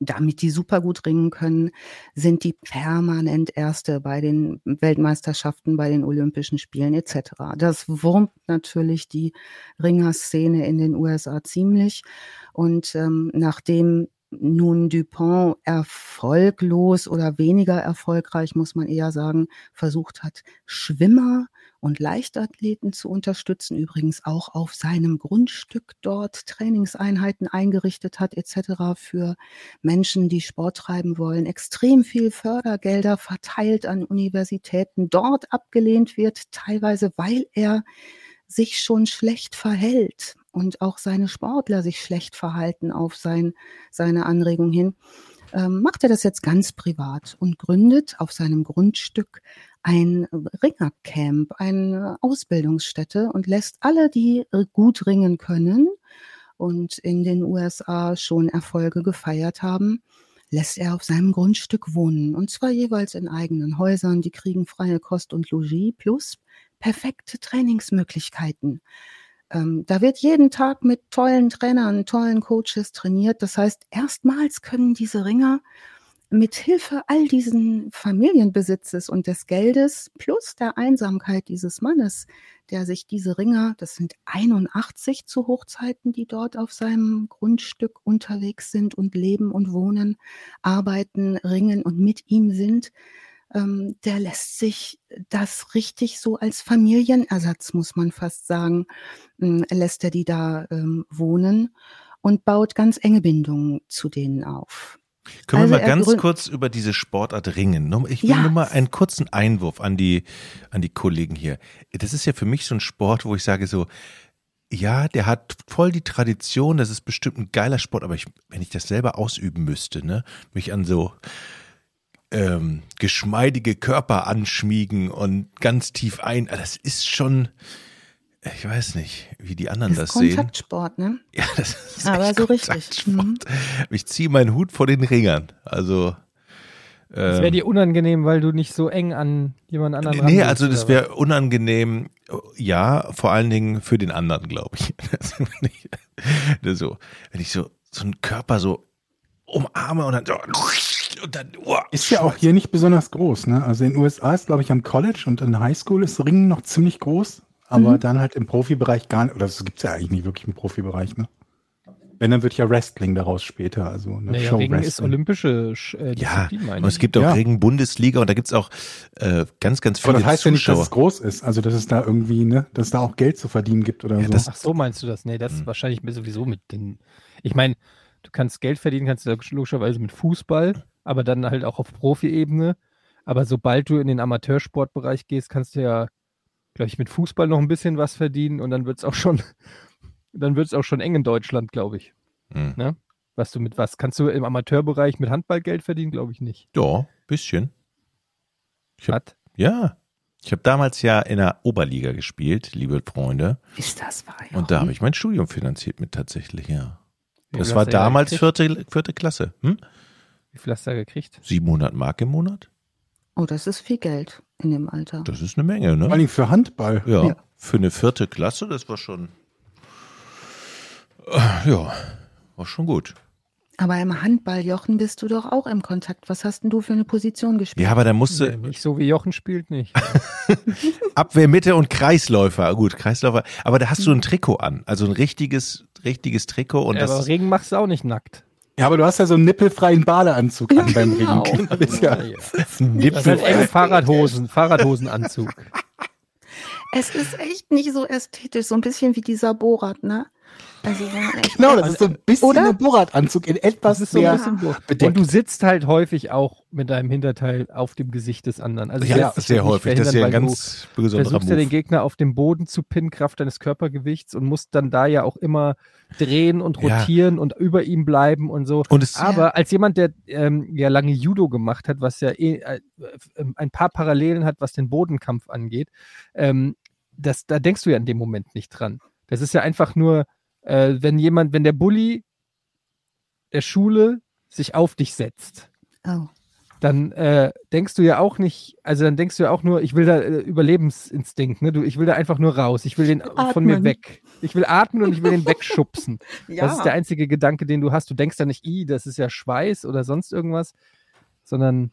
damit die super gut ringen können, sind die permanent Erste bei den Weltmeisterschaften, bei den Olympischen Spielen etc. Das wurmt natürlich die Ringerszene in den USA ziemlich. Und ähm, nachdem nun Dupont erfolglos oder weniger erfolgreich, muss man eher sagen, versucht hat, Schwimmer und Leichtathleten zu unterstützen, übrigens auch auf seinem Grundstück dort Trainingseinheiten eingerichtet hat etc. für Menschen, die Sport treiben wollen, extrem viel Fördergelder verteilt an Universitäten, dort abgelehnt wird, teilweise weil er sich schon schlecht verhält und auch seine Sportler sich schlecht verhalten auf sein, seine Anregung hin, ähm, macht er das jetzt ganz privat und gründet auf seinem Grundstück ein Ringercamp, eine Ausbildungsstätte und lässt alle, die gut ringen können und in den USA schon Erfolge gefeiert haben, lässt er auf seinem Grundstück wohnen. Und zwar jeweils in eigenen Häusern. Die kriegen freie Kost und Logis plus perfekte Trainingsmöglichkeiten. Ähm, da wird jeden Tag mit tollen Trainern, tollen Coaches trainiert. Das heißt, erstmals können diese Ringer mit Hilfe all diesen Familienbesitzes und des Geldes plus der Einsamkeit dieses Mannes, der sich diese Ringer, das sind 81 zu Hochzeiten, die dort auf seinem Grundstück unterwegs sind und leben und wohnen, arbeiten, ringen und mit ihm sind, ähm, der lässt sich das richtig so als Familienersatz, muss man fast sagen, ähm, lässt er die da ähm, wohnen und baut ganz enge Bindungen zu denen auf. Können also wir mal ganz kurz über diese Sportart ringen? Ich will ja. nur mal einen kurzen Einwurf an die, an die Kollegen hier. Das ist ja für mich so ein Sport, wo ich sage so, ja, der hat voll die Tradition, das ist bestimmt ein geiler Sport, aber ich, wenn ich das selber ausüben müsste, ne, mich an so ähm, geschmeidige Körper anschmiegen und ganz tief ein. Ah, das ist schon, ich weiß nicht, wie die anderen das, das sehen. Kontaktsport, ne? Ja, das ist aber so richtig. Mhm. Ich ziehe meinen Hut vor den Ringern. Also das wäre ähm, dir unangenehm, weil du nicht so eng an jemand anderen Nee, also das wäre unangenehm, ja, vor allen Dingen für den anderen, glaube ich. so, wenn ich so, so einen Körper so umarme und dann so und dann, oh, ist ja auch hier nicht besonders groß, ne? Also in den USA ist, glaube ich, am College und in Highschool ist Ringen noch ziemlich groß. aber mhm. dann halt im Profibereich gar nicht, oder das gibt es ja eigentlich nicht wirklich im Profibereich, ne? Wenn, dann wird ja Wrestling daraus später, also eine naja, Show Ring ist olympische äh, Ja, und es gibt auch ja. Ring-Bundesliga und da gibt es auch äh, ganz, ganz viele Aber das heißt Zuschauer. ja nicht, dass es groß ist, also dass es da irgendwie, ne, dass es da auch Geld zu verdienen gibt oder ja, so. Das, Ach so meinst du das? Nee, das ist hm. wahrscheinlich sowieso mit den, ich meine, du kannst Geld verdienen, kannst du logischerweise mit Fußball, aber dann halt auch auf Profi-Ebene. Aber sobald du in den Amateursportbereich gehst, kannst du ja, glaube ich, mit Fußball noch ein bisschen was verdienen und dann wird es auch schon dann wird es auch schon eng in Deutschland, glaube ich. Mhm. Ne? Was du mit was? Kannst du im Amateurbereich mit Handball Geld verdienen? Glaube ich nicht. Ja, bisschen. Ich hab, ja. Ich habe damals ja in der Oberliga gespielt, liebe Freunde. Ist das wahr? Und da habe ich mein Studium finanziert mit tatsächlich, ja. Das war damals vierte, vierte Klasse. Hm? Wie viel hast du da gekriegt? 700 Mark im Monat. Oh, das ist viel Geld in dem Alter. Das ist eine Menge, ne? Vor allem für Handball. Ja, ja. Für eine vierte Klasse, das war schon äh, ja, war schon gut. Aber im Handball, Jochen, bist du doch auch im Kontakt. Was hast denn du für eine Position gespielt? Ja, aber da musste. Nee, nicht so wie Jochen spielt nicht. Abwehr, Mitte und Kreisläufer. Gut, Kreisläufer. Aber da hast du ein Trikot an. Also ein richtiges, richtiges Trikot. Und ja, das aber Regen machst du auch nicht nackt. Ja, aber du hast ja so einen nippelfreien Badeanzug an beim genau. Regen. Das ist ja. Das ist halt enge Fahrradhosen, Fahrradhosenanzug. Es ist echt nicht so ästhetisch, so ein bisschen wie dieser Borat, ne? Also, genau, das ist so ein bisschen oder? ein Borat-Anzug in etwas das ist so ein bisschen bedeckt. Und du sitzt halt häufig auch mit deinem Hinterteil auf dem Gesicht des anderen. Also ja, sehr häufig. Das ist ja ein ganz besonderer versuchst ja den Gegner auf dem Boden zu pinnen, Kraft deines Körpergewichts und musst dann da ja auch immer drehen und rotieren ja. und über ihm bleiben und so. Und es, Aber ja. als jemand, der ähm, ja lange Judo gemacht hat, was ja eh, äh, ein paar Parallelen hat, was den Bodenkampf angeht, ähm, das, da denkst du ja in dem Moment nicht dran. Das ist ja einfach nur äh, wenn jemand, wenn der Bully der Schule sich auf dich setzt, oh. dann äh, denkst du ja auch nicht, also dann denkst du ja auch nur, ich will da äh, Überlebensinstinkt, ne? Du, ich will da einfach nur raus, ich will den atmen. von mir weg. Ich will atmen und ich will den wegschubsen. ja. Das ist der einzige Gedanke, den du hast. Du denkst da nicht, i, das ist ja Schweiß oder sonst irgendwas, sondern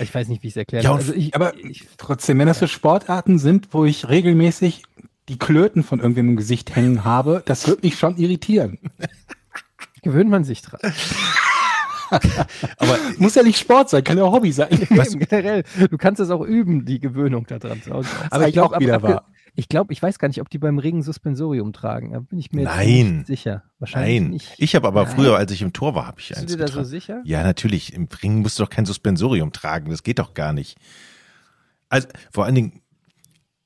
ich weiß nicht, wie ich es erkläre. Ja, also ich, aber ich, trotzdem, wenn das so Sportarten sind, wo ich regelmäßig die Klöten von irgendwem im Gesicht hängen habe, das wird mich schon irritieren. Gewöhnt man sich dran. Aber muss ja nicht Sport sein, kann ja auch Hobby sein. Weißt du, generell, du kannst es auch üben, die Gewöhnung daran zu Hause. Aber ich glaube, wieder war. Ich glaube, ich weiß gar nicht, ob die beim Ringen Suspensorium tragen. Da bin ich mir Nein. nicht sicher. Wahrscheinlich Nein. nicht. Ich habe aber Nein. früher, als ich im Tor war, habe ich Bist eins. Bist du dir da so sicher? Ja, natürlich. Im Ringen musst du doch kein Suspensorium tragen. Das geht doch gar nicht. Also vor allen Dingen,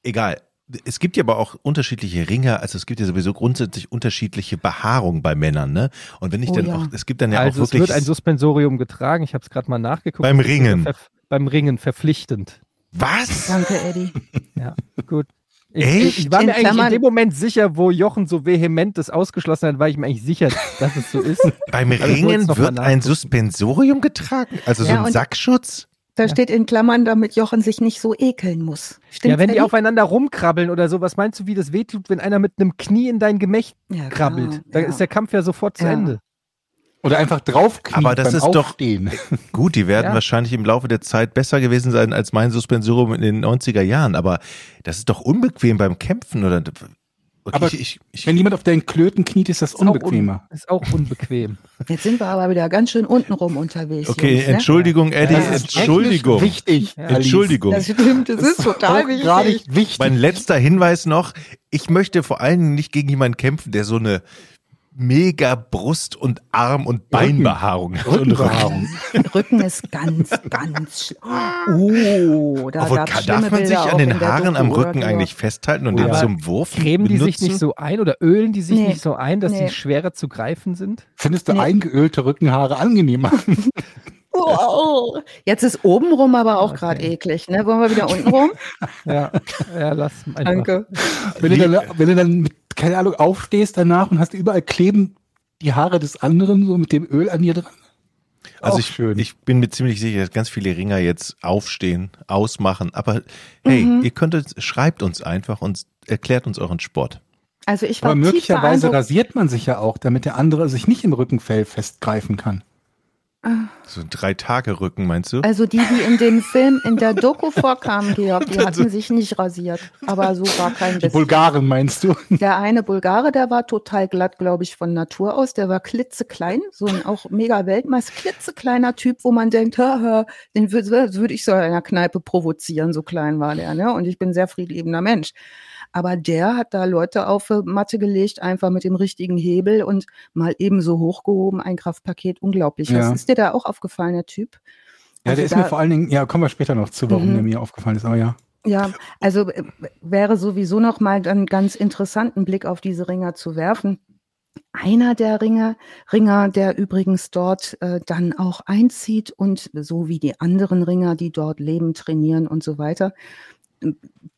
egal es gibt ja aber auch unterschiedliche Ringer, also es gibt ja sowieso grundsätzlich unterschiedliche Behaarung bei Männern, ne? Und wenn ich oh, dann ja. auch, es gibt dann ja also auch wirklich. Es wird ein Suspensorium getragen, ich habe es gerade mal nachgeguckt. Beim Ringen. Beim Ringen verpflichtend. Was? Danke, Eddie. Ja, gut. Ich, Echt? ich war mir eigentlich in dem Moment sicher, wo Jochen so vehement das ausgeschlossen hat, war ich mir eigentlich sicher, dass es so ist. Beim Ringen wird ein Suspensorium getragen? Also ja, so ein Sackschutz? Da ja. steht in Klammern, damit Jochen sich nicht so ekeln muss. Stimmt's, ja, wenn die aufeinander rumkrabbeln oder so, was meinst du, wie das wehtut, wenn einer mit einem Knie in dein Gemächt ja, krabbelt? Genau, da ja. ist der Kampf ja sofort zu Ende. Oder einfach draufknien Aber das ist Aufstehen. doch gut. Die werden wahrscheinlich im Laufe der Zeit besser gewesen sein als mein Suspensorium in den 90er Jahren. Aber das ist doch unbequem beim Kämpfen oder Okay, aber ich, ich, wenn jemand auf deinen Klöten kniet, ist das ist unbequemer. Auch un, ist auch unbequem. Jetzt sind wir aber wieder ganz schön untenrum unterwegs. Okay, Jungs, ne? Entschuldigung, Eddie, ja, Entschuldigung. Wichtig. Ja. Entschuldigung. Das stimmt, das ist total wichtig. wichtig. Mein letzter Hinweis noch, ich möchte vor allen Dingen nicht gegen jemanden kämpfen, der so eine mega Brust- und Arm- und Beinbehaarung. Rückenbehaarung. Rücken ist ganz, ganz Oh, da Aber kann, darf man sich an den Haaren am Rücken eigentlich festhalten und oh, den zum Wurf Cremen die sich nicht so ein oder ölen die sich nee. nicht so ein, dass nee. die schwerer zu greifen sind? Findest du nee. eingeölte Rückenhaare angenehmer? Oh, Jetzt ist obenrum aber auch okay. gerade eklig. Ne? Wollen wir wieder unten rum? ja, ja, lass einfach. Danke. Wenn du, dann, wenn du dann mit, keine Ahnung, aufstehst danach und hast überall kleben die Haare des anderen so mit dem Öl an dir dran. Also ich, ich, bin mir ziemlich sicher, dass ganz viele Ringer jetzt aufstehen, ausmachen. Aber hey, mhm. ihr könnt schreibt uns einfach und erklärt uns euren Sport. Also ich war Aber möglicherweise rasiert man sich ja auch, damit der andere sich nicht im Rückenfell festgreifen kann. Ah. So ein Drei-Tage-Rücken, meinst du? Also die, die in dem Film in der Doku vorkamen, Georg, die hatten sich nicht rasiert. Aber so war kein Die Bulgaren, meinst du? Der eine Bulgare, der war total glatt, glaube ich, von Natur aus. Der war klitzeklein, so ein auch mega Weltmeister, klitzekleiner Typ, wo man denkt, hör, hör, den würde würd ich so in einer Kneipe provozieren, so klein war der. Ne? Und ich bin ein sehr friedliebender Mensch. Aber der hat da Leute auf Matte gelegt, einfach mit dem richtigen Hebel und mal eben so hochgehoben, ein Kraftpaket, unglaublich. Ja. Was ist dir da auch aufgefallen, der Typ? Ja, also der ist mir vor allen Dingen, ja, kommen wir später noch zu, warum mhm. der mir aufgefallen ist, aber ja. Ja, also äh, wäre sowieso noch mal einen ganz interessanten Blick auf diese Ringer zu werfen. Einer der Ringer, Ringer, der übrigens dort äh, dann auch einzieht und so wie die anderen Ringer, die dort leben, trainieren und so weiter,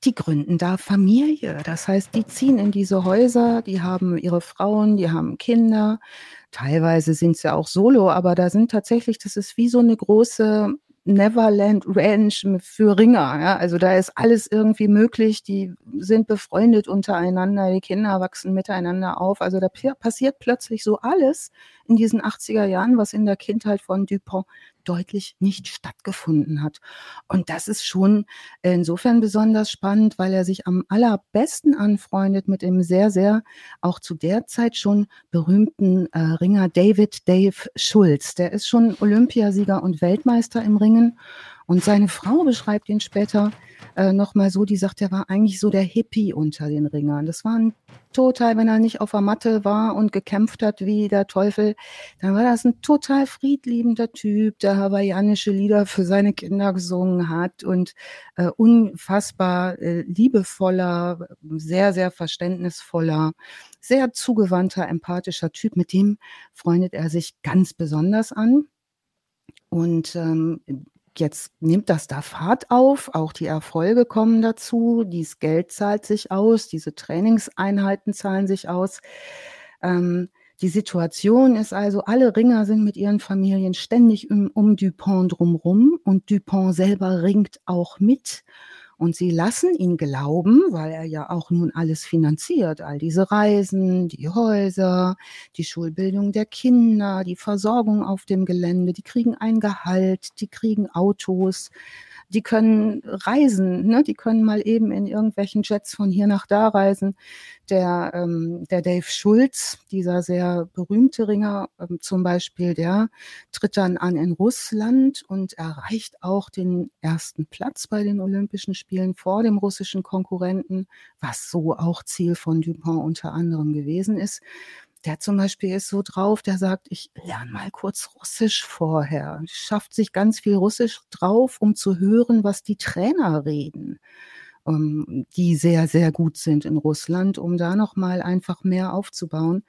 die gründen da Familie. Das heißt, die ziehen in diese Häuser, die haben ihre Frauen, die haben Kinder. Teilweise sind sie auch solo, aber da sind tatsächlich, das ist wie so eine große Neverland Ranch für Ringer. Ja? Also da ist alles irgendwie möglich. Die sind befreundet untereinander, die Kinder wachsen miteinander auf. Also da passiert plötzlich so alles in diesen 80er Jahren, was in der Kindheit von Dupont deutlich nicht stattgefunden hat. Und das ist schon insofern besonders spannend, weil er sich am allerbesten anfreundet mit dem sehr, sehr auch zu der Zeit schon berühmten äh, Ringer David Dave Schulz. Der ist schon Olympiasieger und Weltmeister im Ringen. Und seine Frau beschreibt ihn später äh, nochmal so, die sagt, er war eigentlich so der Hippie unter den Ringern. Das war ein total, wenn er nicht auf der Matte war und gekämpft hat wie der Teufel, dann war das ein total friedliebender Typ, der hawaiianische Lieder für seine Kinder gesungen hat und äh, unfassbar äh, liebevoller, sehr, sehr verständnisvoller, sehr zugewandter, empathischer Typ. Mit dem freundet er sich ganz besonders an. Und ähm, jetzt nimmt das da Fahrt auf, auch die Erfolge kommen dazu, dieses Geld zahlt sich aus, diese Trainingseinheiten zahlen sich aus. Ähm, die Situation ist also, alle Ringer sind mit ihren Familien ständig um, um Dupont drumrum und Dupont selber ringt auch mit. Und sie lassen ihn glauben, weil er ja auch nun alles finanziert, all diese Reisen, die Häuser, die Schulbildung der Kinder, die Versorgung auf dem Gelände, die kriegen ein Gehalt, die kriegen Autos, die können reisen, ne? die können mal eben in irgendwelchen Jets von hier nach da reisen. Der, ähm, der Dave Schulz, dieser sehr berühmte Ringer ähm, zum Beispiel, der tritt dann an in Russland und erreicht auch den ersten Platz bei den Olympischen Spielen vor dem russischen Konkurrenten, was so auch Ziel von Dupont unter anderem gewesen ist. Der zum Beispiel ist so drauf, der sagt, ich lerne mal kurz Russisch vorher. Schafft sich ganz viel Russisch drauf, um zu hören, was die Trainer reden, um, ähm, die sehr, sehr gut sind in Russland, um da nochmal einfach mehr aufzubauen.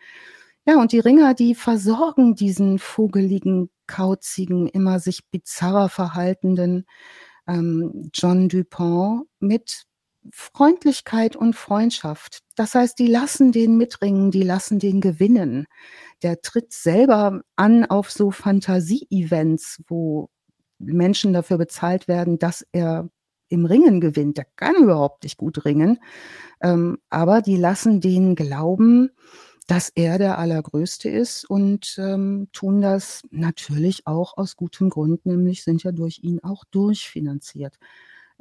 Ja, und die Ringer, die versorgen diesen vogeligen, kauzigen, immer sich bizarrer verhaltenden ähm, John Dupont mit Freundlichkeit und Freundschaft. Das heißt, die lassen den mitringen, die lassen den gewinnen. Der tritt selber an auf so Fantasie-Events, wo Menschen dafür bezahlt werden, dass er im Ringen gewinnt. Der kann überhaupt nicht gut ringen. Ähm, aber die lassen den glauben, dass er der Allergrößte ist und ähm, tun das natürlich auch aus gutem Grund, nämlich sind ja durch ihn auch durchfinanziert.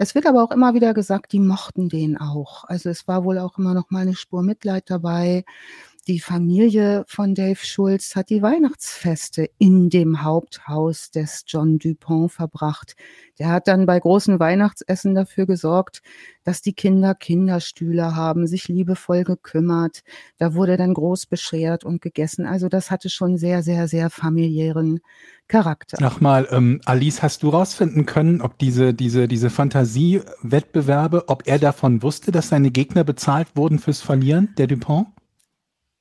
Es wird aber auch immer wieder gesagt, die mochten den auch. Also es war wohl auch immer noch mal eine Spur Mitleid dabei. Die Familie von Dave Schulz hat die Weihnachtsfeste in dem Haupthaus des John Dupont verbracht. Der hat dann bei großen Weihnachtsessen dafür gesorgt, dass die Kinder Kinderstühle haben, sich liebevoll gekümmert. Da wurde dann groß beschert und gegessen. Also das hatte schon sehr, sehr, sehr familiären Charakter. Nochmal, ähm, Alice, hast du rausfinden können, ob diese, diese, diese Fantasiewettbewerbe, ob er davon wusste, dass seine Gegner bezahlt wurden fürs Verlieren, der Dupont?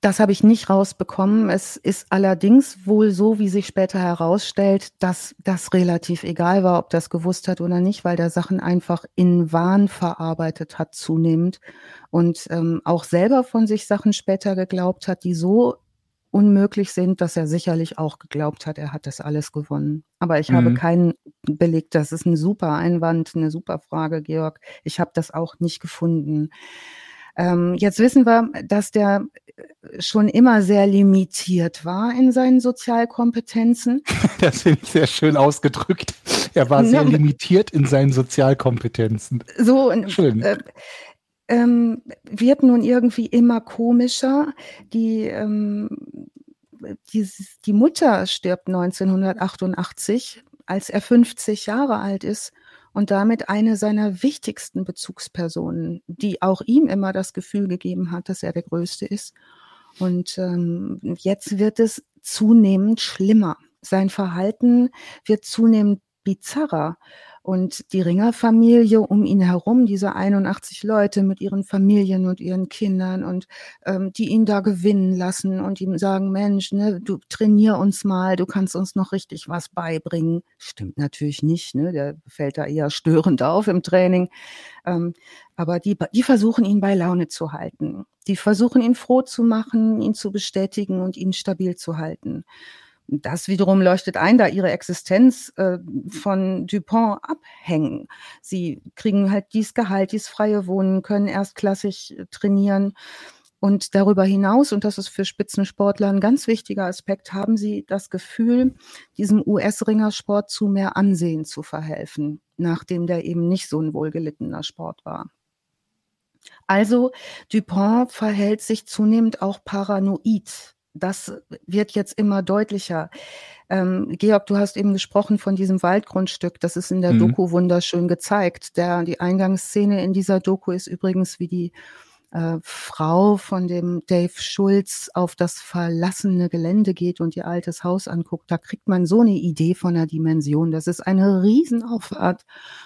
Das habe ich nicht rausbekommen. Es ist allerdings wohl so, wie sich später herausstellt, dass das relativ egal war, ob das gewusst hat oder nicht, weil der Sachen einfach in Wahn verarbeitet hat zunehmend und ähm, auch selber von sich Sachen später geglaubt hat, die so unmöglich sind, dass er sicherlich auch geglaubt hat, er hat das alles gewonnen. Aber ich mhm. habe keinen Beleg. Das ist ein super Einwand, eine super Frage, Georg. Ich habe das auch nicht gefunden. Ähm, jetzt wissen wir, dass der schon immer sehr limitiert war in seinen Sozialkompetenzen. Das finde ich sehr schön ausgedrückt. Er war sehr limitiert in seinen Sozialkompetenzen. So schön. Äh, ähm, wird nun irgendwie immer komischer. Die, ähm, die, die Mutter stirbt 1988, als er 50 Jahre alt ist und damit eine seiner wichtigsten Bezugspersonen, die auch ihm immer das Gefühl gegeben hat, dass er der Größte ist. Und ähm, jetzt wird es zunehmend schlimmer. Sein Verhalten wird zunehmend bizarrer. Und die Ringerfamilie um ihn herum, diese 81 Leute mit ihren Familien und ihren Kindern und ähm, die ihn da gewinnen lassen und ihm sagen, Mensch, ne, du trainier uns mal, du kannst uns noch richtig was beibringen. Stimmt natürlich nicht, ne? Der fällt da eher störend auf im Training. Ähm, aber die, die versuchen ihn bei Laune zu halten. Die versuchen ihn froh zu machen, ihn zu bestätigen und ihn stabil zu halten. Das wiederum leuchtet ein, da ihre Existenz äh, von Dupont abhängen. Sie kriegen halt dies Gehalt, dies freie Wohnen, können erstklassig äh, trainieren. Und darüber hinaus, und das ist für Spitzensportler ein ganz wichtiger Aspekt, haben sie das Gefühl, diesem US-Ringersport zu mehr Ansehen zu verhelfen, nachdem der eben nicht so ein wohlgelittener Sport war. Also Dupont verhält sich zunehmend auch paranoid das wird jetzt immer deutlicher. Ähm, Georg, du hast eben gesprochen von diesem Waldgrundstück. Das ist in der mhm. Doku wunderschön gezeigt. Der, die Eingangsszene in dieser Doku ist übrigens, wie die äh, Frau von dem Dave Schulz auf das verlassene Gelände geht und ihr altes Haus anguckt, da kriegt man so eine Idee von der Dimension. Das ist eine Riesenauffahrt.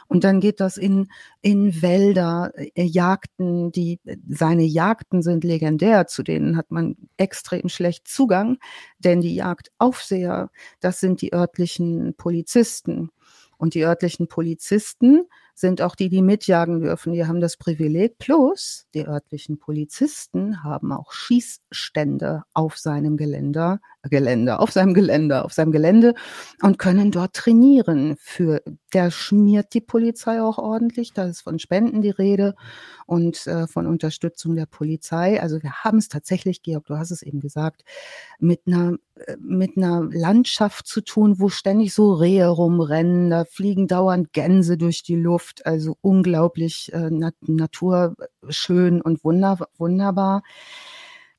Und dann geht das in, in Wälder, äh, Jagden, die, seine Jagden sind legendär, zu denen hat man extrem schlecht Zugang, denn die Jagdaufseher, das sind die örtlichen Polizisten. Und die örtlichen Polizisten sind auch die, die mitjagen dürfen. Die haben das Privileg. Plus die örtlichen Polizisten haben auch Schießstände auf seinem Geländer, Gelände, auf seinem Gelände, auf seinem Gelände und können dort trainieren. Für der schmiert die Polizei auch ordentlich. Da ist von Spenden die Rede und äh, von Unterstützung der Polizei. Also wir haben es tatsächlich, Georg, du hast es eben gesagt, mit einer äh, mit einer Landschaft zu tun, wo ständig so Rehe rumrennen, da fliegen dauernd Gänse durch die Luft, also unglaublich äh, nat naturschön und wunder wunderbar.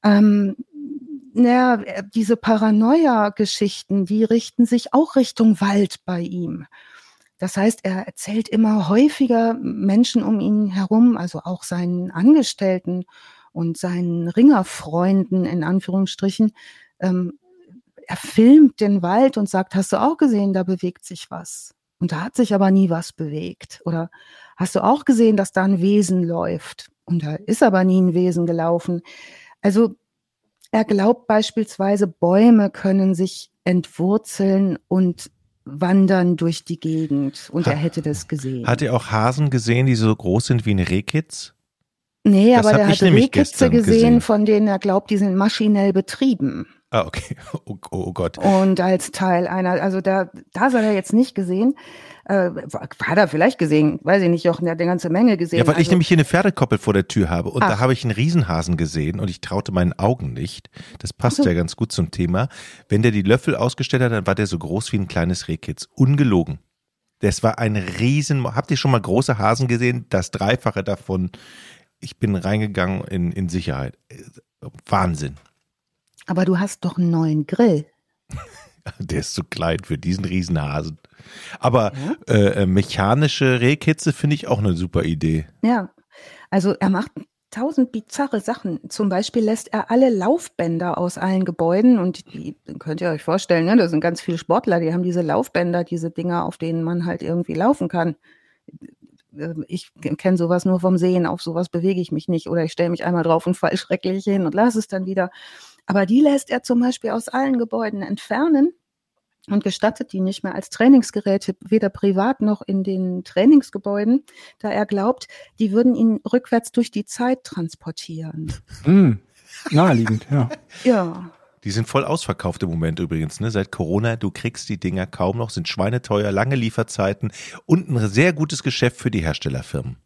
Ähm, naja, äh, diese Paranoia-Geschichten, die richten sich auch Richtung Wald bei ihm. Das heißt, er erzählt immer häufiger Menschen um ihn herum, also auch seinen Angestellten und seinen Ringerfreunden in Anführungsstrichen. Ähm, er filmt den Wald und sagt, hast du auch gesehen, da bewegt sich was. Und da hat sich aber nie was bewegt. Oder hast du auch gesehen, dass da ein Wesen läuft? Und da ist aber nie ein Wesen gelaufen. Also er glaubt beispielsweise, Bäume können sich entwurzeln und wandern durch die Gegend und hat, er hätte das gesehen. Hat er auch Hasen gesehen, die so groß sind wie eine Rehkitz? Nee, das aber er hat Rehkitze gesehen, gesehen, von denen er glaubt, die sind maschinell betrieben. Ah, okay. Oh, oh, oh, Gott. Und als Teil einer, also da, da soll er jetzt nicht gesehen. Äh, hat er vielleicht gesehen, weiß ich nicht, Jochen, der hat eine ganze Menge gesehen. Ja, weil also, ich nämlich hier eine Pferdekoppel vor der Tür habe und Ach. da habe ich einen Riesenhasen gesehen und ich traute meinen Augen nicht. Das passt so. ja ganz gut zum Thema. Wenn der die Löffel ausgestellt hat, dann war der so groß wie ein kleines Rehkitz. Ungelogen. Das war ein Riesen. Habt ihr schon mal große Hasen gesehen? Das Dreifache davon. Ich bin reingegangen in, in Sicherheit. Wahnsinn. Aber du hast doch einen neuen Grill. Der ist zu klein für diesen Riesenhasen. Aber ja. äh, mechanische Rehkitze finde ich auch eine super Idee. Ja, also er macht tausend bizarre Sachen. Zum Beispiel lässt er alle Laufbänder aus allen Gebäuden und die könnt ihr euch vorstellen, ne, da sind ganz viele Sportler, die haben diese Laufbänder, diese Dinger, auf denen man halt irgendwie laufen kann. Ich kenne sowas nur vom Sehen, auf sowas bewege ich mich nicht oder ich stelle mich einmal drauf und fall schrecklich hin und lasse es dann wieder. Aber die lässt er zum Beispiel aus allen Gebäuden entfernen und gestattet die nicht mehr als Trainingsgeräte, weder privat noch in den Trainingsgebäuden, da er glaubt, die würden ihn rückwärts durch die Zeit transportieren. Mm, naheliegend, ja. ja. Die sind voll ausverkauft im Moment übrigens, ne? Seit Corona, du kriegst die Dinger kaum noch, sind schweineteuer, lange Lieferzeiten und ein sehr gutes Geschäft für die Herstellerfirmen.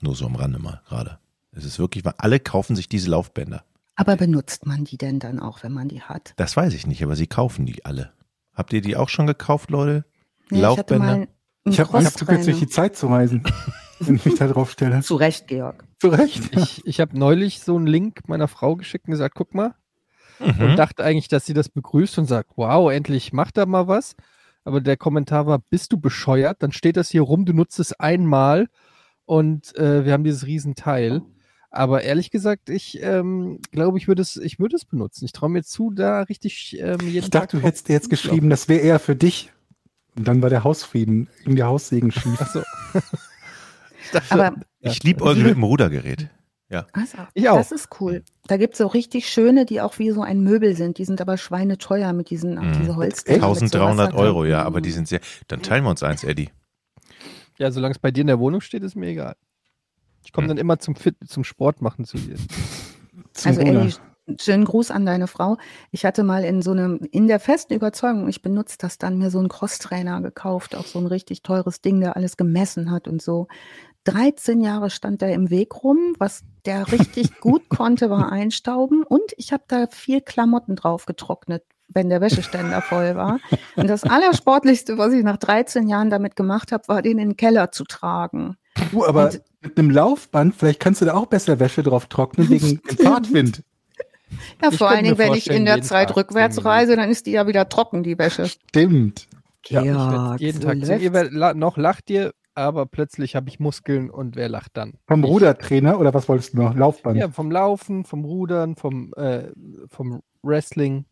Nur so am Rande mal gerade. Es ist wirklich, alle kaufen sich diese Laufbänder. Aber benutzt man die denn dann auch, wenn man die hat? Das weiß ich nicht, aber sie kaufen die alle. Habt ihr die auch schon gekauft, Leute? Nee, Laufbänder? Ich, ich habe hab kürzlich die Zeit zu reisen, wenn ich mich da drauf stelle. Zu Recht, Georg. Zu Recht. Ich, ich habe neulich so einen Link meiner Frau geschickt und gesagt, guck mal. Mhm. Und dachte eigentlich, dass sie das begrüßt und sagt, wow, endlich macht da mal was. Aber der Kommentar war, bist du bescheuert? Dann steht das hier rum, du nutzt es einmal und äh, wir haben dieses Riesenteil. Aber ehrlich gesagt, ich ähm, glaube, ich würde es, ich würde es benutzen. Ich traue mir zu, da richtig ähm, jeden Ich dachte, Tag du hättest jetzt geschrieben, das wäre eher für dich. Und dann war der Hausfrieden, ihm die Haussegen schief. Ach so. Aber ich liebe euch mit dem Rudergerät. Ja. Also, ich auch. Das ist cool. Da gibt es so richtig schöne, die auch wie so ein Möbel sind. Die sind aber schweineteuer mit diesen, mm. diese Holz. 1300 Euro, ja, aber die sind sehr. Dann teilen wir uns eins, Eddie. Ja, solange es bei dir in der Wohnung steht, ist mir egal. Ich komme hm. dann immer zum Fit, zum Sport machen zu dir. also Elli, schönen Gruß an deine Frau. Ich hatte mal in so einem, in der festen Überzeugung, ich benutze das dann, mir so einen Crosstrainer gekauft, auch so ein richtig teures Ding, der alles gemessen hat und so. 13 Jahre stand der im Weg rum. Was der richtig gut konnte, war einstauben. Und ich habe da viel Klamotten drauf getrocknet, wenn der Wäscheständer voll war. Und das Allersportlichste, was ich nach 13 Jahren damit gemacht habe, war den in den Keller zu tragen. Du, aber und, mit einem Laufband, vielleicht kannst du da auch besser Wäsche drauf trocknen wegen dem Fahrtwind. Ja, ich vor allen Dingen, wenn ich in der Zeit Tag rückwärts reise, dann ist die ja wieder trocken, die Wäsche. Stimmt. Ja, ja jeden so Tag. Ihr noch lacht ihr, aber plötzlich habe ich Muskeln und wer lacht dann? Vom ich, Rudertrainer oder was wolltest du noch? Laufband? Ja, vom Laufen, vom Rudern, vom, äh, vom Wrestling.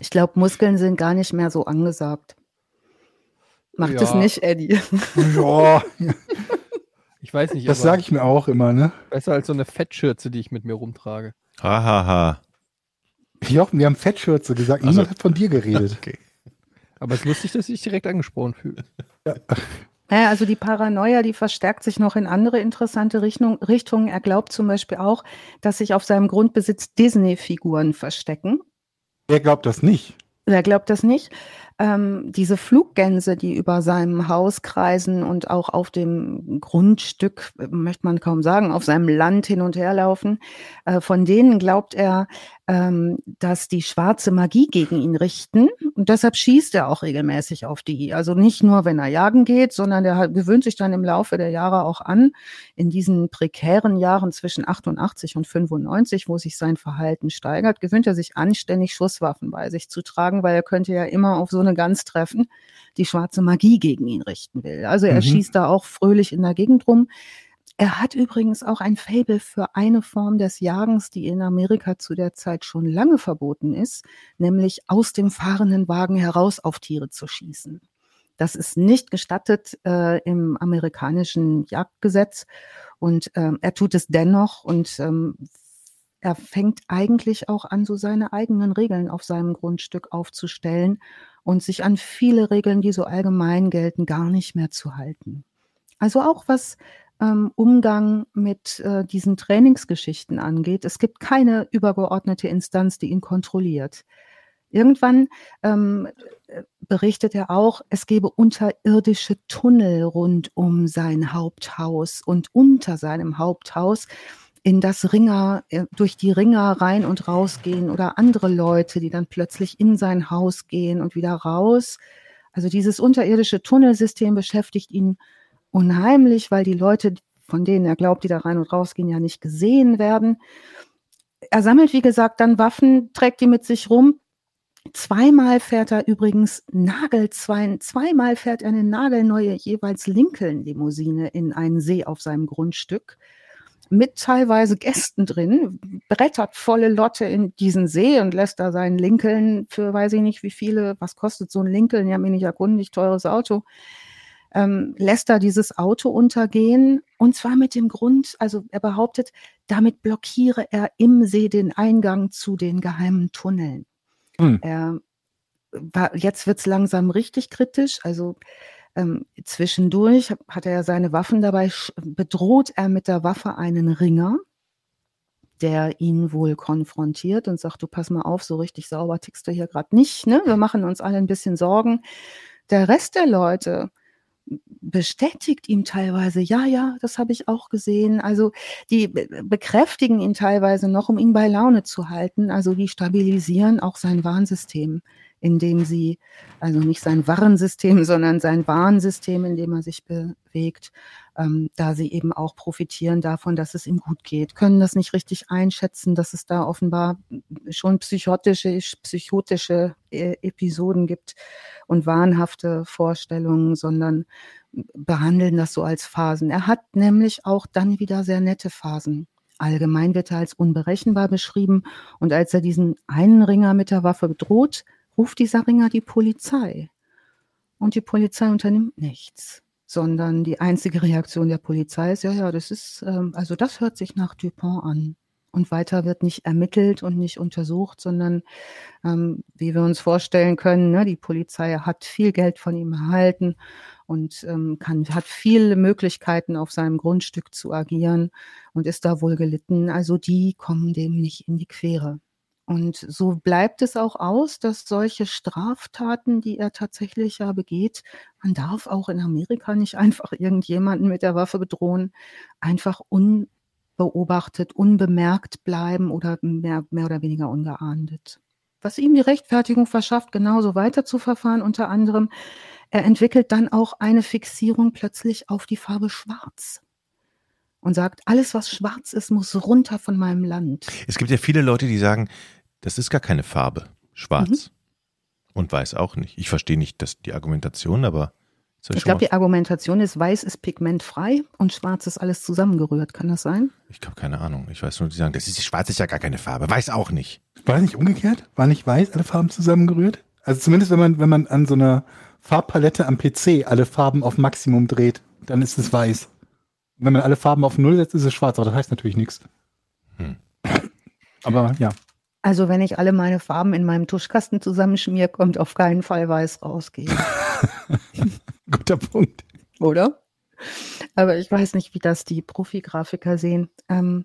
Ich glaube, Muskeln sind gar nicht mehr so angesagt. Macht ja. es nicht, Eddie. Ja. Ich weiß nicht. Das sage ich mir auch immer, ne? Besser als so eine Fettschürze, die ich mit mir rumtrage. Hahaha. Ha, ha. Jochen, wir haben Fettschürze gesagt. Also, Niemand hat von dir geredet. Okay. Aber es ist lustig, dass ich dich direkt angesprochen fühle. Ja. Naja, also die Paranoia, die verstärkt sich noch in andere interessante Richtung, Richtungen. Er glaubt zum Beispiel auch, dass sich auf seinem Grundbesitz Disney-Figuren verstecken. Wer glaubt das nicht? Wer glaubt das nicht? Ähm, diese Fluggänse, die über seinem Haus kreisen und auch auf dem Grundstück, möchte man kaum sagen, auf seinem Land hin und her laufen, äh, von denen glaubt er, ähm, dass die schwarze Magie gegen ihn richten. Und deshalb schießt er auch regelmäßig auf die. Also nicht nur, wenn er jagen geht, sondern er gewöhnt sich dann im Laufe der Jahre auch an, in diesen prekären Jahren zwischen 88 und 95, wo sich sein Verhalten steigert, gewöhnt er sich anständig Schusswaffen bei sich zu tragen, weil er könnte ja immer auf so eine Gans treffen, die schwarze Magie gegen ihn richten will. Also er mhm. schießt da auch fröhlich in der Gegend rum. Er hat übrigens auch ein Faible für eine Form des Jagens, die in Amerika zu der Zeit schon lange verboten ist, nämlich aus dem fahrenden Wagen heraus auf Tiere zu schießen. Das ist nicht gestattet äh, im amerikanischen Jagdgesetz und äh, er tut es dennoch und ähm, er fängt eigentlich auch an, so seine eigenen Regeln auf seinem Grundstück aufzustellen und sich an viele Regeln, die so allgemein gelten, gar nicht mehr zu halten. Also auch was ähm, Umgang mit äh, diesen Trainingsgeschichten angeht. Es gibt keine übergeordnete Instanz, die ihn kontrolliert. Irgendwann ähm, berichtet er auch, es gebe unterirdische Tunnel rund um sein Haupthaus und unter seinem Haupthaus, in das Ringer, äh, durch die Ringer rein und raus gehen oder andere Leute, die dann plötzlich in sein Haus gehen und wieder raus. Also dieses unterirdische Tunnelsystem beschäftigt ihn unheimlich, weil die Leute, von denen er glaubt, die da rein und raus gehen, ja nicht gesehen werden. Er sammelt, wie gesagt, dann Waffen, trägt die mit sich rum. Zweimal fährt er übrigens Nagel, zwei, zweimal fährt er eine nagelneue jeweils Lincoln-Limousine in einen See auf seinem Grundstück mit teilweise Gästen drin, brettert volle Lotte in diesen See und lässt da seinen Lincoln für weiß ich nicht wie viele, was kostet so ein Lincoln, ja, mir nicht erkundigt, teures Auto, ähm, lässt er dieses Auto untergehen und zwar mit dem Grund, also er behauptet, damit blockiere er im See den Eingang zu den geheimen Tunneln. Hm. Er, jetzt wird's langsam richtig kritisch, also ähm, zwischendurch hat er seine Waffen dabei, bedroht er mit der Waffe einen Ringer, der ihn wohl konfrontiert und sagt, du pass mal auf, so richtig sauber tickst du hier gerade nicht, ne? Wir machen uns alle ein bisschen Sorgen. Der Rest der Leute bestätigt ihm teilweise, ja, ja, das habe ich auch gesehen. Also die bekräftigen ihn teilweise noch, um ihn bei Laune zu halten. Also die stabilisieren auch sein Warnsystem, indem sie, also nicht sein Warnsystem, sondern sein Warnsystem, in dem er sich bewegt, ähm, da sie eben auch profitieren davon, dass es ihm gut geht, können das nicht richtig einschätzen, dass es da offenbar schon psychotische, psychotische äh, Episoden gibt und wahnhafte Vorstellungen, sondern behandeln das so als Phasen. Er hat nämlich auch dann wieder sehr nette Phasen. Allgemein wird er als unberechenbar beschrieben und als er diesen einen Ringer mit der Waffe bedroht, ruft dieser Ringer die Polizei. Und die Polizei unternimmt nichts sondern die einzige Reaktion der Polizei ist, ja, ja, das ist, ähm, also das hört sich nach Dupont an. Und weiter wird nicht ermittelt und nicht untersucht, sondern ähm, wie wir uns vorstellen können, ne, die Polizei hat viel Geld von ihm erhalten und ähm, kann, hat viele Möglichkeiten auf seinem Grundstück zu agieren und ist da wohl gelitten. Also die kommen dem nicht in die Quere. Und so bleibt es auch aus, dass solche Straftaten, die er tatsächlich ja begeht, man darf auch in Amerika nicht einfach irgendjemanden mit der Waffe bedrohen, einfach unbeobachtet, unbemerkt bleiben oder mehr, mehr oder weniger ungeahndet. Was ihm die Rechtfertigung verschafft, genauso weiter zu verfahren, unter anderem, er entwickelt dann auch eine Fixierung plötzlich auf die Farbe Schwarz und sagt, alles, was schwarz ist, muss runter von meinem Land. Es gibt ja viele Leute, die sagen, das ist gar keine Farbe. Schwarz. Mhm. Und weiß auch nicht. Ich verstehe nicht das, die Argumentation, aber. Ich glaube, die Argumentation ist, weiß ist pigmentfrei und schwarz ist alles zusammengerührt. Kann das sein? Ich habe keine Ahnung. Ich weiß nur, die sagen, das ist, schwarz ist ja gar keine Farbe. Weiß auch nicht. War nicht umgekehrt? War nicht weiß alle Farben zusammengerührt? Also zumindest, wenn man, wenn man an so einer Farbpalette am PC alle Farben auf Maximum dreht, dann ist es weiß. Wenn man alle Farben auf Null setzt, ist es schwarz. Aber das heißt natürlich nichts. Hm. Aber ja. Also wenn ich alle meine Farben in meinem Tuschkasten zusammenschmier, kommt auf keinen Fall weiß rausgehen. Guter Punkt. Oder? Aber ich weiß nicht, wie das die Profi-Grafiker sehen. Ähm,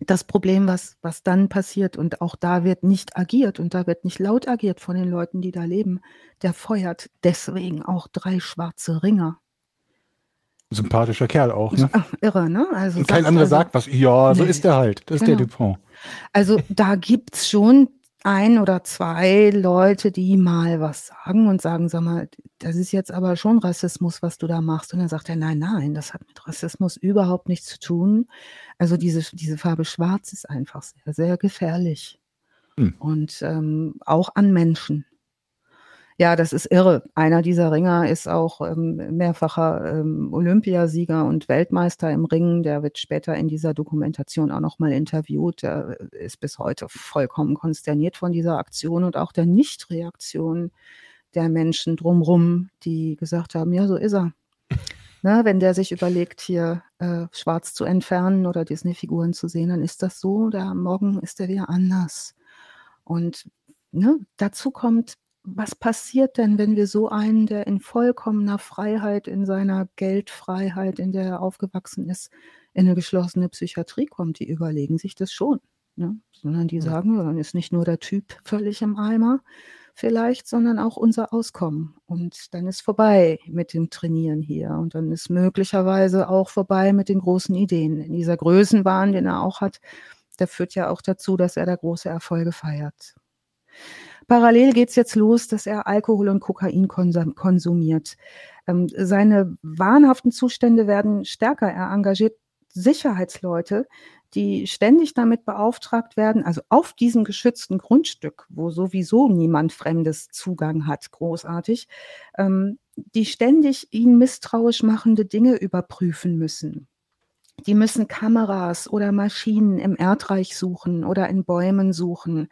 das Problem, was, was dann passiert, und auch da wird nicht agiert und da wird nicht laut agiert von den Leuten, die da leben, der feuert deswegen auch drei schwarze Ringer Sympathischer Kerl auch, ne? Ach, irre, ne? Also Und kein anderer also, sagt was. Ja, so nee, ist der halt. Das ist genau. der Dupont. Also da gibt's schon ein oder zwei Leute, die mal was sagen und sagen, sag mal, das ist jetzt aber schon Rassismus, was du da machst. Und dann sagt er, nein, nein, das hat mit Rassismus überhaupt nichts zu tun. Also diese, diese Farbe Schwarz ist einfach sehr, sehr gefährlich. Hm. Und ähm, auch an Menschen. Ja, das ist irre. Einer dieser Ringer ist auch ähm, mehrfacher ähm, Olympiasieger und Weltmeister im Ringen. Der wird später in dieser Dokumentation auch nochmal interviewt. Der ist bis heute vollkommen konsterniert von dieser Aktion und auch der Nichtreaktion der Menschen drumrum, die gesagt haben, ja, so ist er. Na, wenn der sich überlegt, hier äh, schwarz zu entfernen oder Disney-Figuren zu sehen, dann ist das so. Der, morgen ist er wieder anders. Und ne, dazu kommt, was passiert denn, wenn wir so einen, der in vollkommener Freiheit, in seiner Geldfreiheit, in der er aufgewachsen ist, in eine geschlossene Psychiatrie kommt? Die überlegen sich das schon. Ne? Sondern die sagen, dann ist nicht nur der Typ völlig im Eimer vielleicht, sondern auch unser Auskommen. Und dann ist vorbei mit dem Trainieren hier. Und dann ist möglicherweise auch vorbei mit den großen Ideen. In dieser Größenwahn, den er auch hat, der führt ja auch dazu, dass er da große Erfolge feiert. Parallel geht es jetzt los, dass er Alkohol und Kokain konsumiert. Ähm, seine wahnhaften Zustände werden stärker. Er engagiert Sicherheitsleute, die ständig damit beauftragt werden, also auf diesem geschützten Grundstück, wo sowieso niemand Fremdes Zugang hat, großartig, ähm, die ständig ihn misstrauisch machende Dinge überprüfen müssen. Die müssen Kameras oder Maschinen im Erdreich suchen oder in Bäumen suchen.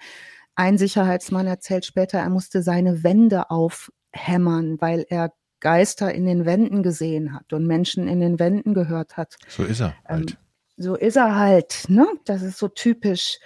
Ein Sicherheitsmann erzählt später, er musste seine Wände aufhämmern, weil er Geister in den Wänden gesehen hat und Menschen in den Wänden gehört hat. So ist er halt. Ähm, so ist er halt, ne? Das ist so typisch.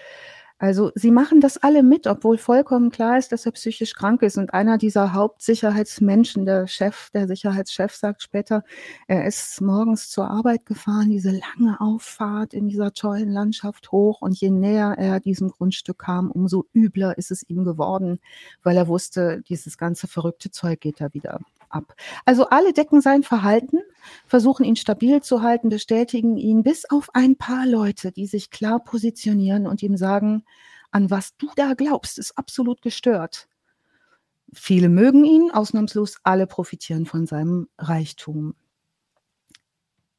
Also sie machen das alle mit, obwohl vollkommen klar ist, dass er psychisch krank ist. Und einer dieser Hauptsicherheitsmenschen, der Chef, der Sicherheitschef sagt später, er ist morgens zur Arbeit gefahren, diese lange Auffahrt in dieser tollen Landschaft hoch. Und je näher er diesem Grundstück kam, umso übler ist es ihm geworden, weil er wusste, dieses ganze verrückte Zeug geht da wieder ab. Also alle decken sein Verhalten, versuchen ihn stabil zu halten, bestätigen ihn, bis auf ein paar Leute, die sich klar positionieren und ihm sagen, an was du da glaubst, ist absolut gestört. Viele mögen ihn, ausnahmslos alle profitieren von seinem Reichtum.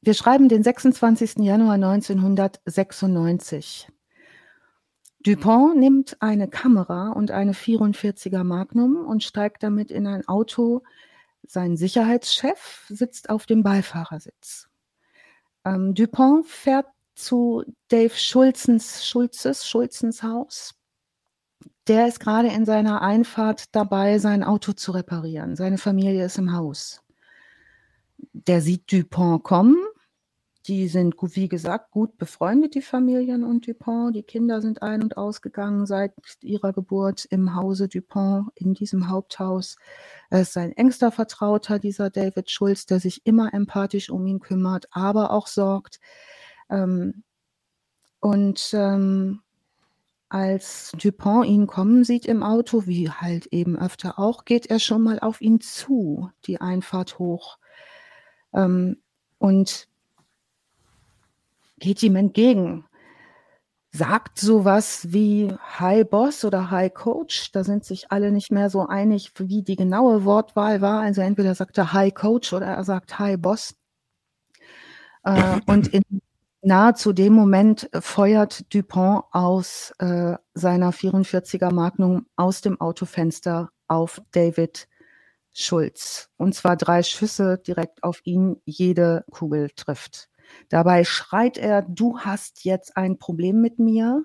Wir schreiben den 26. Januar 1996. Dupont nimmt eine Kamera und eine 44er Magnum und steigt damit in ein Auto. Sein Sicherheitschef sitzt auf dem Beifahrersitz. Ähm, Dupont fährt zu Dave Schulzens, Schulzes, Schulzens Haus. Der ist gerade in seiner Einfahrt dabei, sein Auto zu reparieren. Seine Familie ist im Haus. Der sieht Dupont kommen, die sind, wie gesagt, gut befreundet, die Familien und Dupont. Die Kinder sind ein- und ausgegangen seit ihrer Geburt im Hause Dupont, in diesem Haupthaus. Er ist sein engster Vertrauter, dieser David Schulz, der sich immer empathisch um ihn kümmert, aber auch sorgt. Ähm, und ähm, als Dupont ihn kommen sieht im Auto, wie halt eben öfter auch, geht er schon mal auf ihn zu, die Einfahrt hoch. Ähm, und geht ihm entgegen, sagt sowas wie Hi Boss oder Hi Coach. Da sind sich alle nicht mehr so einig, wie die genaue Wortwahl war. Also entweder sagt er Hi Coach oder er sagt Hi Boss. Äh, und in nahezu dem Moment feuert Dupont aus äh, seiner 44er Magnum aus dem Autofenster auf David Schulz. Und zwar drei Schüsse direkt auf ihn, jede Kugel trifft. Dabei schreit er, du hast jetzt ein Problem mit mir.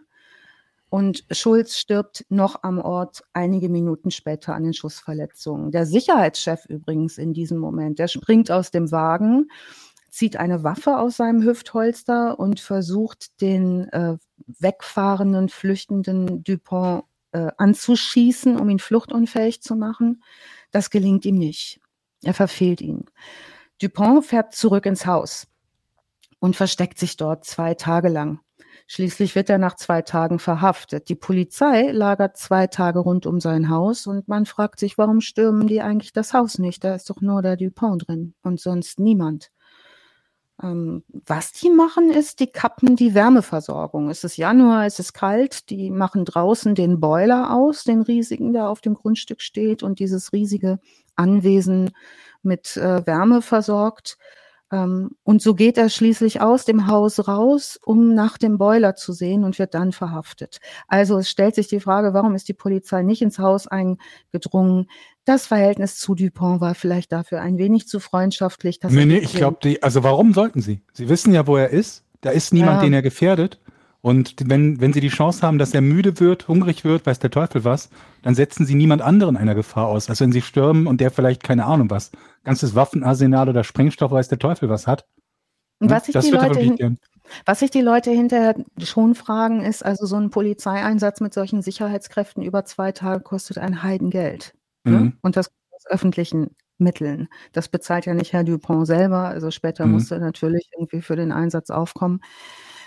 Und Schulz stirbt noch am Ort einige Minuten später an den Schussverletzungen. Der Sicherheitschef übrigens in diesem Moment, der springt aus dem Wagen, zieht eine Waffe aus seinem Hüftholster und versucht den äh, wegfahrenden, flüchtenden Dupont äh, anzuschießen, um ihn fluchtunfähig zu machen. Das gelingt ihm nicht. Er verfehlt ihn. Dupont fährt zurück ins Haus und versteckt sich dort zwei Tage lang. Schließlich wird er nach zwei Tagen verhaftet. Die Polizei lagert zwei Tage rund um sein Haus und man fragt sich, warum stürmen die eigentlich das Haus nicht? Da ist doch nur der Dupont drin und sonst niemand. Ähm, was die machen, ist, die kappen die Wärmeversorgung. Es ist Januar, es ist kalt, die machen draußen den Boiler aus, den riesigen, der auf dem Grundstück steht und dieses riesige Anwesen mit äh, Wärme versorgt. Ähm, und so geht er schließlich aus dem Haus raus, um nach dem Boiler zu sehen und wird dann verhaftet. Also es stellt sich die Frage, warum ist die Polizei nicht ins Haus eingedrungen? Das Verhältnis zu Dupont war vielleicht dafür ein wenig zu freundschaftlich. nee, nee, ich glaube, also warum sollten sie? Sie wissen ja, wo er ist. Da ist niemand, ja. den er gefährdet. Und wenn, wenn sie die Chance haben, dass er müde wird, hungrig wird, weiß der Teufel was, dann setzen sie niemand anderen einer Gefahr aus, als wenn sie stürmen und der vielleicht keine Ahnung was, ganzes Waffenarsenal oder Sprengstoff, weiß der Teufel was hat. Und was sich die Leute was sich die Leute hinterher schon fragen, ist, also so ein Polizeieinsatz mit solchen Sicherheitskräften über zwei Tage kostet ein Heidengeld. Ne? Mhm. Ne? Und das aus öffentlichen Mitteln. Das bezahlt ja nicht Herr Dupont selber. Also später mhm. musste natürlich irgendwie für den Einsatz aufkommen.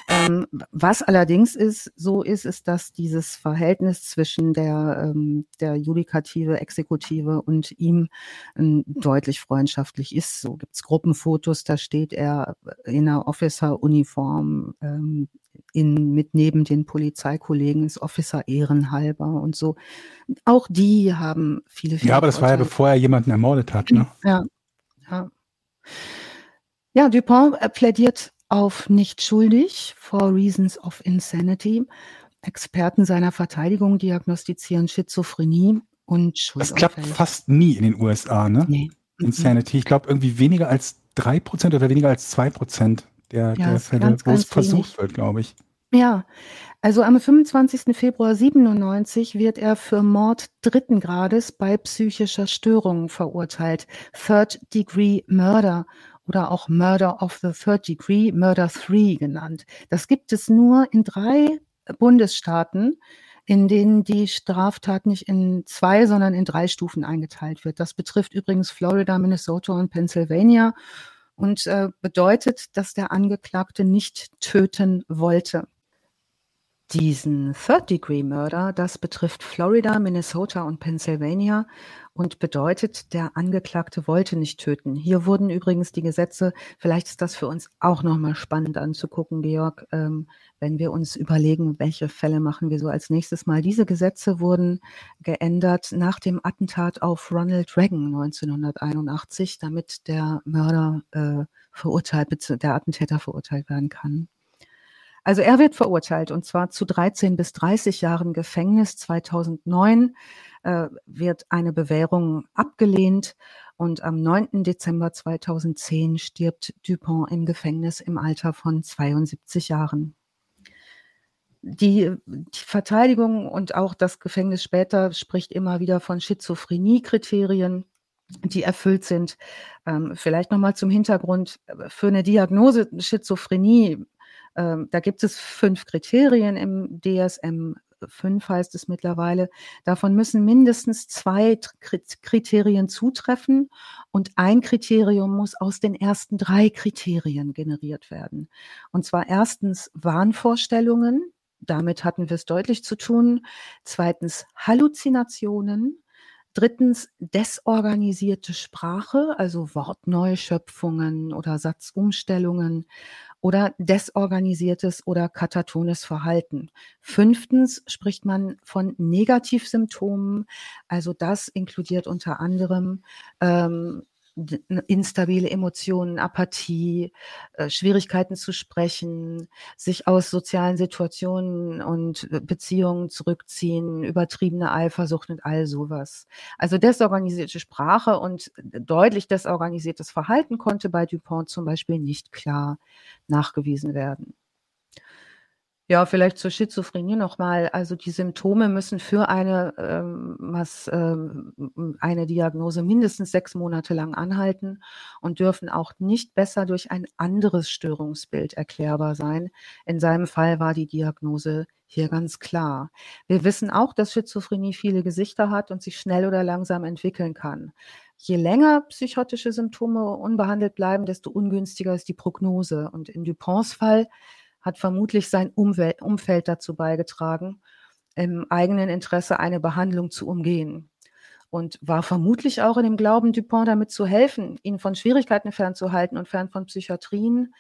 Ähm, was allerdings ist, so ist, ist, dass dieses Verhältnis zwischen der, ähm, der Judikative, Exekutive und ihm ähm, deutlich freundschaftlich ist. So gibt's Gruppenfotos, da steht er in einer Officer-Uniform ähm, in, mit neben den Polizeikollegen, ist Officer ehrenhalber und so. Auch die haben viele, viele Ja, aber das Vorteile. war ja bevor er jemanden ermordet hat, ne? Ja, ja. Ja, Dupont äh, plädiert auf nicht schuldig for reasons of insanity. Experten seiner Verteidigung diagnostizieren Schizophrenie und Schuld. Das klappt fast nie in den USA, ne? Nee. Insanity. Ich glaube irgendwie weniger als drei Prozent oder weniger als zwei Prozent der, ja, der Fälle, wo es versucht wird, glaube ich. Ja, also am 25. Februar 97 wird er für Mord dritten Grades bei psychischer Störung verurteilt. Third Degree Murder oder auch Murder of the Third Degree, Murder 3 genannt. Das gibt es nur in drei Bundesstaaten, in denen die Straftat nicht in zwei, sondern in drei Stufen eingeteilt wird. Das betrifft übrigens Florida, Minnesota und Pennsylvania und äh, bedeutet, dass der Angeklagte nicht töten wollte. Diesen Third-Degree-Murder, das betrifft Florida, Minnesota und Pennsylvania und bedeutet, der Angeklagte wollte nicht töten. Hier wurden übrigens die Gesetze, vielleicht ist das für uns auch nochmal spannend anzugucken, Georg, ähm, wenn wir uns überlegen, welche Fälle machen wir so als nächstes Mal. Diese Gesetze wurden geändert nach dem Attentat auf Ronald Reagan 1981, damit der Mörder äh, verurteilt, der Attentäter verurteilt werden kann. Also er wird verurteilt und zwar zu 13 bis 30 Jahren Gefängnis. 2009 äh, wird eine Bewährung abgelehnt und am 9. Dezember 2010 stirbt Dupont im Gefängnis im Alter von 72 Jahren. Die, die, Verteidigung und auch das Gefängnis später spricht immer wieder von Schizophrenie-Kriterien, die erfüllt sind. Ähm, vielleicht nochmal zum Hintergrund. Für eine Diagnose Schizophrenie ähm, da gibt es fünf Kriterien im DSM 5 heißt es mittlerweile. Davon müssen mindestens zwei Kriterien zutreffen und ein Kriterium muss aus den ersten drei Kriterien generiert werden. Und zwar erstens Wahnvorstellungen. Damit hatten wir es deutlich zu tun. Zweitens Halluzinationen. Drittens desorganisierte Sprache, also Wortneuschöpfungen oder Satzumstellungen oder desorganisiertes oder katatones Verhalten. Fünftens spricht man von Negativsymptomen. Also das inkludiert unter anderem ähm, instabile Emotionen, Apathie, äh, Schwierigkeiten zu sprechen, sich aus sozialen Situationen und äh, Beziehungen zurückziehen, übertriebene Eifersucht und all sowas. Also desorganisierte Sprache und deutlich desorganisiertes Verhalten konnte bei Dupont zum Beispiel nicht klar nachgewiesen werden. Ja, vielleicht zur Schizophrenie nochmal. Also die Symptome müssen für eine, ähm, was, ähm, eine Diagnose mindestens sechs Monate lang anhalten und dürfen auch nicht besser durch ein anderes Störungsbild erklärbar sein. In seinem Fall war die Diagnose hier ganz klar. Wir wissen auch, dass Schizophrenie viele Gesichter hat und sich schnell oder langsam entwickeln kann. Je länger psychotische Symptome unbehandelt bleiben, desto ungünstiger ist die Prognose. Und in Duponts Fall hat vermutlich sein Umwelt, Umfeld dazu beigetragen, im eigenen Interesse eine Behandlung zu umgehen. Und war vermutlich auch in dem Glauben, Dupont damit zu helfen, ihn von Schwierigkeiten fernzuhalten und fern von Psychiatrien.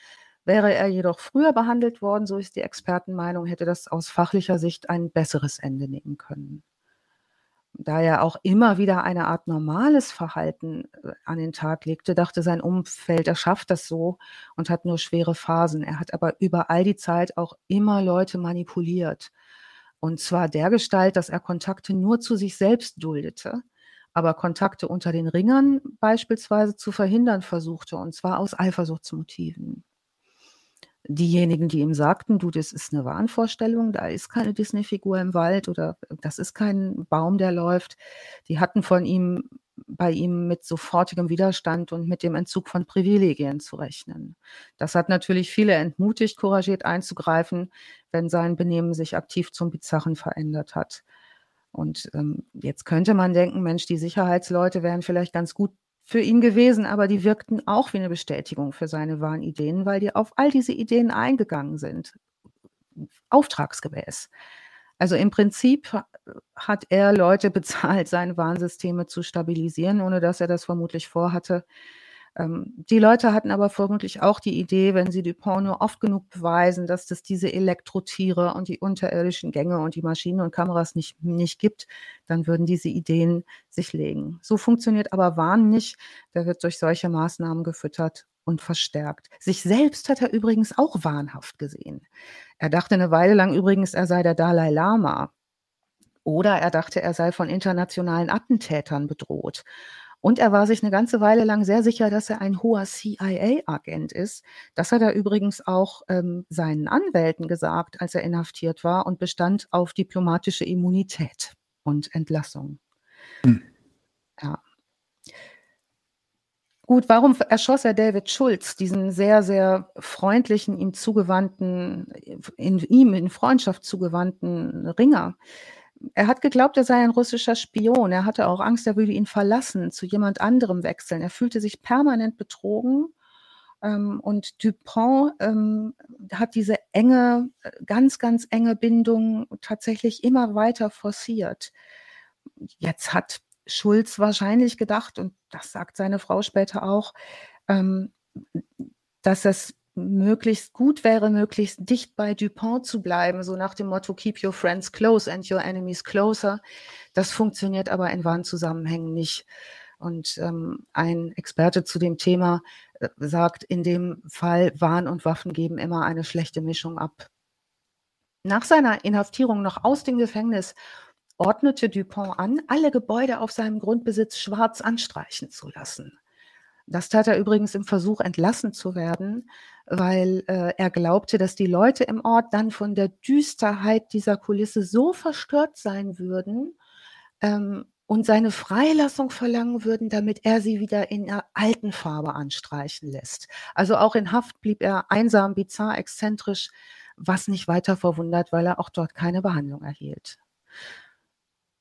Wäre er jedoch früher behandelt worden, so ist die Expertenmeinung, hätte das aus fachlicher Sicht ein besseres Ende nehmen können da er auch immer wieder eine Art normales Verhalten äh, an den Tag legte, dachte sein Umfeld, er schafft das so und hat nur schwere Phasen. Er hat aber über all die Zeit auch immer Leute manipuliert. Und zwar der Gestalt, dass er Kontakte nur zu sich selbst duldete, aber Kontakte unter den Ringern beispielsweise zu verhindern versuchte, und zwar aus Eifersuchtsmotiven diejenigen, die ihm sagten, du, das ist eine Wahnvorstellung, da ist keine Disney-Figur im Wald oder das ist kein Baum, der läuft, die hatten von ihm bei ihm mit sofortigem Widerstand und mit dem Entzug von Privilegien zu rechnen. Das hat natürlich viele entmutigt, couragiert einzugreifen, wenn sein Benehmen sich aktiv zum Bizarren verändert hat. Und ähm, jetzt könnte man denken, Mensch, die Sicherheitsleute wären vielleicht ganz gut für ihn gewesen, aber die wirkten auch wie eine Bestätigung für seine wahren Ideen, weil die auf all diese Ideen eingegangen sind, auftragsgemäß. Also im Prinzip hat er Leute bezahlt, seine Warnsysteme zu stabilisieren, ohne dass er das vermutlich vorhatte. Ähm, die Leute hatten aber vermutlich auch die Idee, wenn sie Dupont nur oft genug beweisen, dass es diese Elektrotiere und die unterirdischen Gänge und die Maschinen und Kameras nicht, nicht gibt, dann würden diese Ideen sich legen. So funktioniert aber Wahn nicht. Der wird durch solche Maßnahmen gefüttert und verstärkt. Sich selbst hat er übrigens auch wahnhaft gesehen. Er dachte eine Weile lang übrigens, er sei der Dalai Lama. Oder er dachte, er sei von internationalen Attentätern bedroht. Und er war sich eine ganze Weile lang sehr sicher, dass er ein hoher CIA-Agent ist. Das hat er übrigens auch ähm, seinen Anwälten gesagt, als er inhaftiert war und bestand auf diplomatische Immunität und Entlassung. Hm. Ja. Gut, warum erschoss er David Schulz, diesen sehr, sehr freundlichen, ihm zugewandten, in ihm in Freundschaft zugewandten Ringer? Er hat geglaubt, er sei ein russischer Spion. Er hatte auch Angst, er würde ihn verlassen, zu jemand anderem wechseln. Er fühlte sich permanent betrogen. Ähm, und Dupont ähm, hat diese enge, ganz, ganz enge Bindung tatsächlich immer weiter forciert. Jetzt hat Schulz wahrscheinlich gedacht, und das sagt seine Frau später auch, ähm, dass es möglichst gut wäre, möglichst dicht bei Dupont zu bleiben, so nach dem Motto Keep your friends close and your enemies closer. Das funktioniert aber in wahren Zusammenhängen nicht. Und ähm, ein Experte zu dem Thema äh, sagt, in dem Fall Wahn und Waffen geben immer eine schlechte Mischung ab. Nach seiner Inhaftierung noch aus dem Gefängnis ordnete Dupont an, alle Gebäude auf seinem Grundbesitz schwarz anstreichen zu lassen. Das tat er übrigens im Versuch, entlassen zu werden, weil äh, er glaubte, dass die Leute im Ort dann von der Düsterheit dieser Kulisse so verstört sein würden, ähm, und seine Freilassung verlangen würden, damit er sie wieder in der alten Farbe anstreichen lässt. Also auch in Haft blieb er einsam, bizarr, exzentrisch, was nicht weiter verwundert, weil er auch dort keine Behandlung erhielt.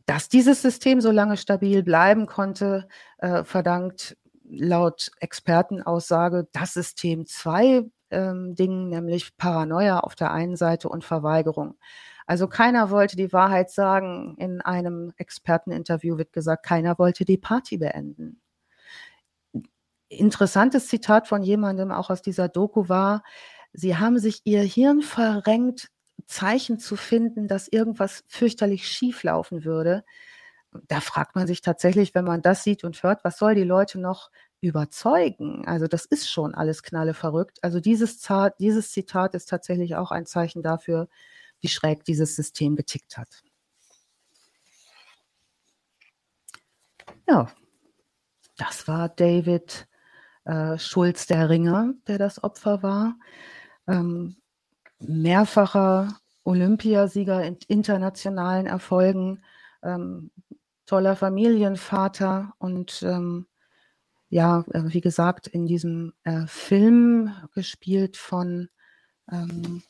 Dass dieses System so lange stabil bleiben konnte, äh, verdankt laut Expertenaussage das System zwei ähm, Dingen, nämlich Paranoia auf der einen Seite und Verweigerung. Also keiner wollte die Wahrheit sagen. In einem Experteninterview wird gesagt, keiner wollte die Party beenden. Interessantes Zitat von jemandem auch aus dieser Doku war, sie haben sich ihr Hirn verrenkt, Zeichen zu finden, dass irgendwas fürchterlich schief laufen würde. Da fragt man sich tatsächlich, wenn man das sieht und hört, was soll die Leute noch überzeugen? Also das ist schon alles knalle verrückt. Also dieses, dieses Zitat ist tatsächlich auch ein Zeichen dafür, wie schräg dieses System getickt hat. Ja, das war David äh, Schulz der Ringer, der das Opfer war. Ähm, mehrfacher Olympiasieger in internationalen Erfolgen, ähm, toller Familienvater und ähm, ja, äh, wie gesagt, in diesem äh, Film gespielt von ähm,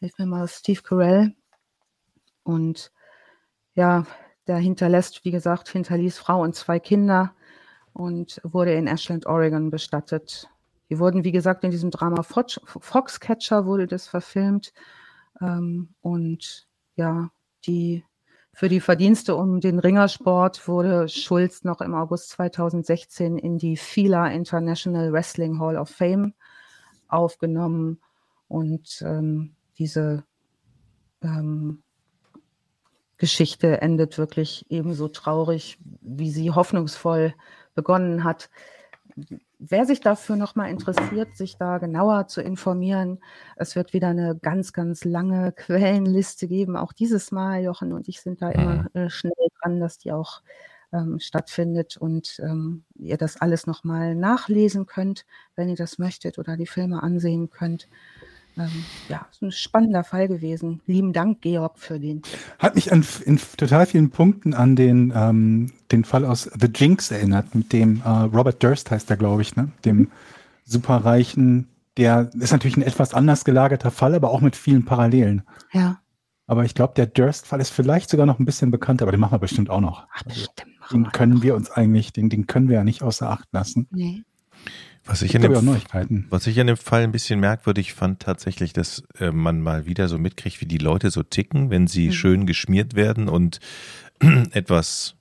hilf mir mal, Steve Carell. Und ja, der hinterlässt, wie gesagt, hinterließ Frau und zwei Kinder und wurde in Ashland, Oregon bestattet. Die wurden, wie gesagt, in diesem Drama Foxcatcher wurde das verfilmt. Ähm, und ja, die, für die Verdienste um den Ringersport wurde Schulz noch im August 2016 in die FILA International Wrestling Hall of Fame aufgenommen. Und ähm, diese ähm, Geschichte endet wirklich ebenso traurig, wie sie hoffnungsvoll begonnen hat. Wer sich dafür nochmal interessiert, sich da genauer zu informieren, es wird wieder eine ganz, ganz lange Quellenliste geben. Auch dieses Mal, Jochen und ich sind da immer mhm. äh, schnell dran, dass die auch ähm, stattfindet und ähm, ihr das alles nochmal nachlesen könnt, wenn ihr das möchtet oder die Filme ansehen könnt ähm, ja, ist ein spannender Fall gewesen. Lieben Dank, Georg, für den. Hat mich an, in total vielen Punkten an den, ähm, den Fall aus The Jinx erinnert, mit dem äh, Robert Durst heißt er, glaube ich, ne? Dem mhm. superreichen, der ist natürlich ein etwas anders gelagerter Fall, aber auch mit vielen Parallelen. Ja. Aber ich glaube, der Durst-Fall ist vielleicht sogar noch ein bisschen bekannter, aber den machen wir bestimmt auch noch. Ach, bestimmt. Also, den können wir uns eigentlich, den, den können wir ja nicht außer Acht lassen. Nee. Was ich, an dem, was ich an dem Fall ein bisschen merkwürdig fand, tatsächlich, dass äh, man mal wieder so mitkriegt, wie die Leute so ticken, wenn sie mhm. schön geschmiert werden und etwas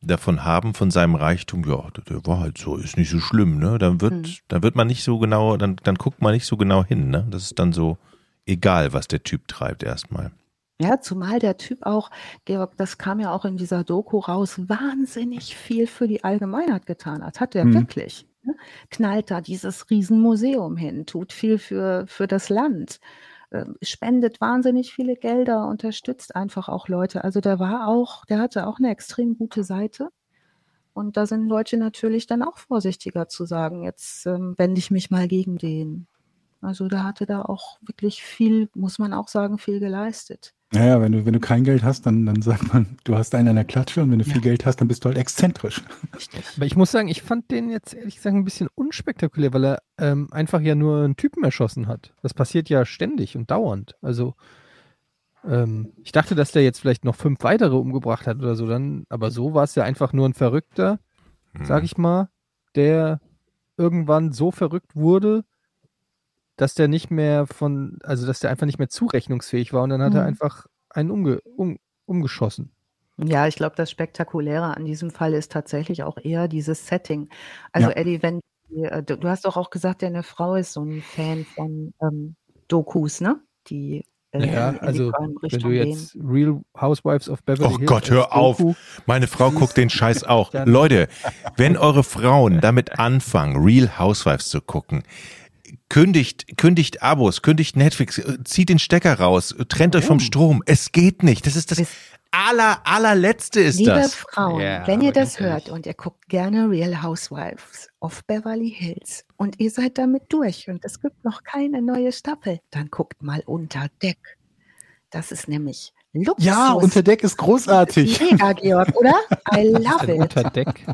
davon haben von seinem Reichtum, ja, der war halt so, ist nicht so schlimm, ne? Dann wird, mhm. dann wird man nicht so genau, dann, dann guckt man nicht so genau hin, ne? Das ist dann so egal, was der Typ treibt erstmal. Ja, zumal der Typ auch, Georg, das kam ja auch in dieser Doku raus, wahnsinnig viel für die Allgemeinheit getan hat. Hat er mhm. wirklich. Ne? knallt da dieses Riesenmuseum hin, tut viel für, für das Land, spendet wahnsinnig viele Gelder, unterstützt einfach auch Leute. Also der war auch, der hatte auch eine extrem gute Seite. Und da sind Leute natürlich dann auch vorsichtiger zu sagen, jetzt ähm, wende ich mich mal gegen den. Also da hatte da auch wirklich viel, muss man auch sagen, viel geleistet. Naja, wenn du, wenn du kein Geld hast, dann, dann sagt man, du hast einen an der Klatsche und wenn du ja. viel Geld hast, dann bist du halt exzentrisch. Aber ich muss sagen, ich fand den jetzt ehrlich gesagt ein bisschen unspektakulär, weil er ähm, einfach ja nur einen Typen erschossen hat. Das passiert ja ständig und dauernd. Also ähm, ich dachte, dass der jetzt vielleicht noch fünf weitere umgebracht hat oder so, dann, aber so war es ja einfach nur ein Verrückter, hm. sag ich mal, der irgendwann so verrückt wurde, dass der nicht mehr von, also dass der einfach nicht mehr zurechnungsfähig war und dann hat mhm. er einfach einen umge, um, umgeschossen. Ja, ich glaube, das Spektakuläre an diesem Fall ist tatsächlich auch eher dieses Setting. Also ja. Eddie, wenn äh, du, du, hast doch auch gesagt, deine Frau ist so ein Fan von ähm, Dokus, ne? Die äh, ja, also wenn du jetzt gehen. Real Housewives of Beverly Hills. Oh Gott, hör auf. Meine Frau guckt den Scheiß auch. Leute, wenn eure Frauen damit anfangen, Real Housewives zu gucken, kündigt, kündigt Abos, kündigt Netflix, äh, zieht den Stecker raus, trennt euch vom Strom. Es geht nicht. Das ist das aller, allerletzte ist Liebe das. Liebe Frauen, ja, wenn ihr das hört und ihr guckt gerne Real Housewives of Beverly Hills und ihr seid damit durch und es gibt noch keine neue Staffel, dann guckt mal unter Deck. Das ist nämlich Luxus. Ja, unter Deck ist großartig. Mega, Georg, oder? I love it. Unter Deck.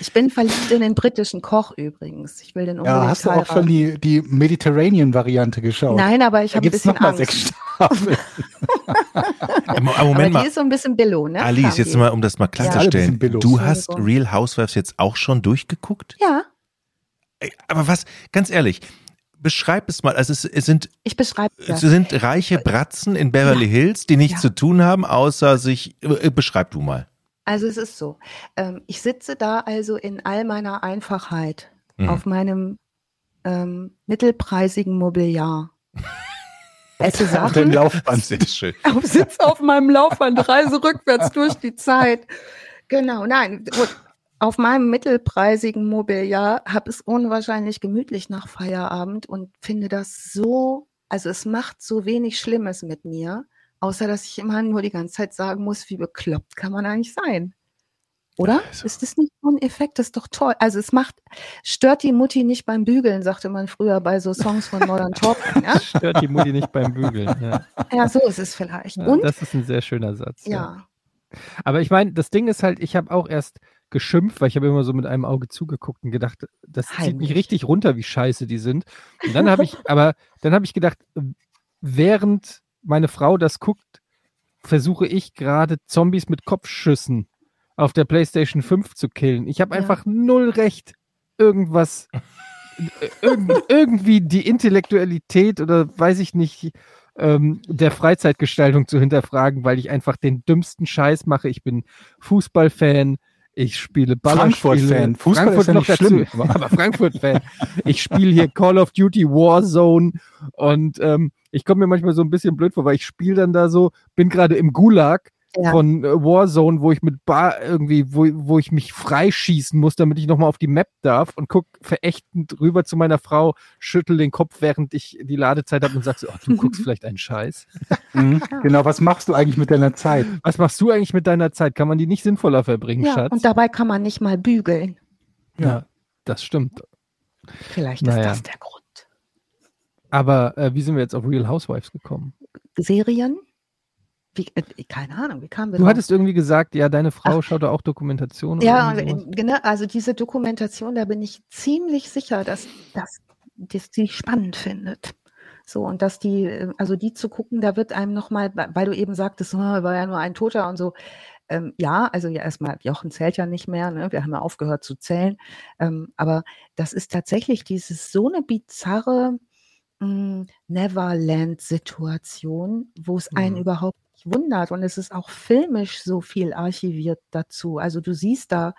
Ich bin verliebt in den britischen Koch übrigens. Ich will den unbedingt Ja, hast du auch schon die, die Mediterranean-Variante geschaut? Nein, aber ich habe ein bisschen noch mal Angst. Sechs Staffeln. Moment aber mal. Die ist so ein bisschen Billo, ne? Alice, jetzt mal, um das mal klarzustellen. Ja. Du hast Real Housewives jetzt auch schon durchgeguckt? Ja. Aber was, ganz ehrlich, beschreib es mal. Also es, es sind ich beschreibe es sind reiche Bratzen in Beverly ja. Hills, die nichts ja. zu tun haben, außer sich. Äh, beschreib du mal. Also es ist so. Ähm, ich sitze da also in all meiner Einfachheit mhm. auf meinem ähm, mittelpreisigen Mobiliar. Esse Sachen. Laufband, sehr schön. Sitze auf meinem Laufband, reise rückwärts durch die Zeit. Genau, nein, auf meinem mittelpreisigen Mobiliar habe es unwahrscheinlich gemütlich nach Feierabend und finde das so, also es macht so wenig Schlimmes mit mir, außer dass ich immer nur die ganze Zeit sagen muss, wie bekloppt kann man eigentlich sein? Oder? Also. Ist das nicht so ein Effekt? Das ist doch toll. Also es macht, stört die Mutti nicht beim Bügeln, sagte man früher bei so Songs von Modern Talking. Ja? Stört die Mutti nicht beim Bügeln, ja. Ja, so ist es vielleicht. Ja, Und, das ist ein sehr schöner Satz. Ja. ja. Aber ich meine, das Ding ist halt, ich habe auch erst geschimpft, weil ich habe immer so mit einem Auge zugeguckt und gedacht, das Heimlich. zieht mich richtig runter, wie scheiße die sind. Und dann habe ich, aber dann habe ich gedacht, während meine Frau das guckt, versuche ich gerade Zombies mit Kopfschüssen auf der PlayStation 5 zu killen. Ich habe ja. einfach null Recht, irgendwas, irg irgendwie die Intellektualität oder weiß ich nicht, ähm, der Freizeitgestaltung zu hinterfragen, weil ich einfach den dümmsten Scheiß mache. Ich bin Fußballfan. Ich spiele Frankfurt-Fan. Fußball Frankfurt ist ja noch dazu, schlimm. aber Frankfurt-Fan. ich spiele hier Call of Duty Warzone und ähm, ich komme mir manchmal so ein bisschen blöd vor, weil ich spiele dann da so, bin gerade im Gulag ja. von äh, Warzone, wo ich mit Bar irgendwie, wo, wo ich mich freischießen muss, damit ich nochmal auf die Map darf und guck verächtend rüber zu meiner Frau, schüttel den Kopf, während ich die Ladezeit habe und sag so, oh, du guckst vielleicht einen Scheiß. Mhm. Genau, was machst du eigentlich mit deiner Zeit? Was machst du eigentlich mit deiner Zeit? Kann man die nicht sinnvoller verbringen, ja, Schatz? Und dabei kann man nicht mal bügeln. Ja, ja das stimmt. Vielleicht naja. ist das der Grund. Aber äh, wie sind wir jetzt auf Real Housewives gekommen? Serien? Wie, äh, keine Ahnung, wie kam wir Du drauf? hattest irgendwie gesagt, ja, deine Frau Ach, schaut da auch Dokumentation. Ja, genau, also diese Dokumentation, da bin ich ziemlich sicher, dass, dass, dass die spannend findet. So, und dass die, äh, also die zu gucken, da wird einem nochmal, weil du eben sagtest, oh, war ja nur ein Toter und so. Ähm, ja, also ja, erstmal, Jochen zählt ja nicht mehr, ne? wir haben ja aufgehört zu zählen. Ähm, aber das ist tatsächlich dieses so eine bizarre hm, Neverland-Situation, wo es einen mhm. überhaupt wundert. Und es ist auch filmisch so viel archiviert dazu. Also du siehst da,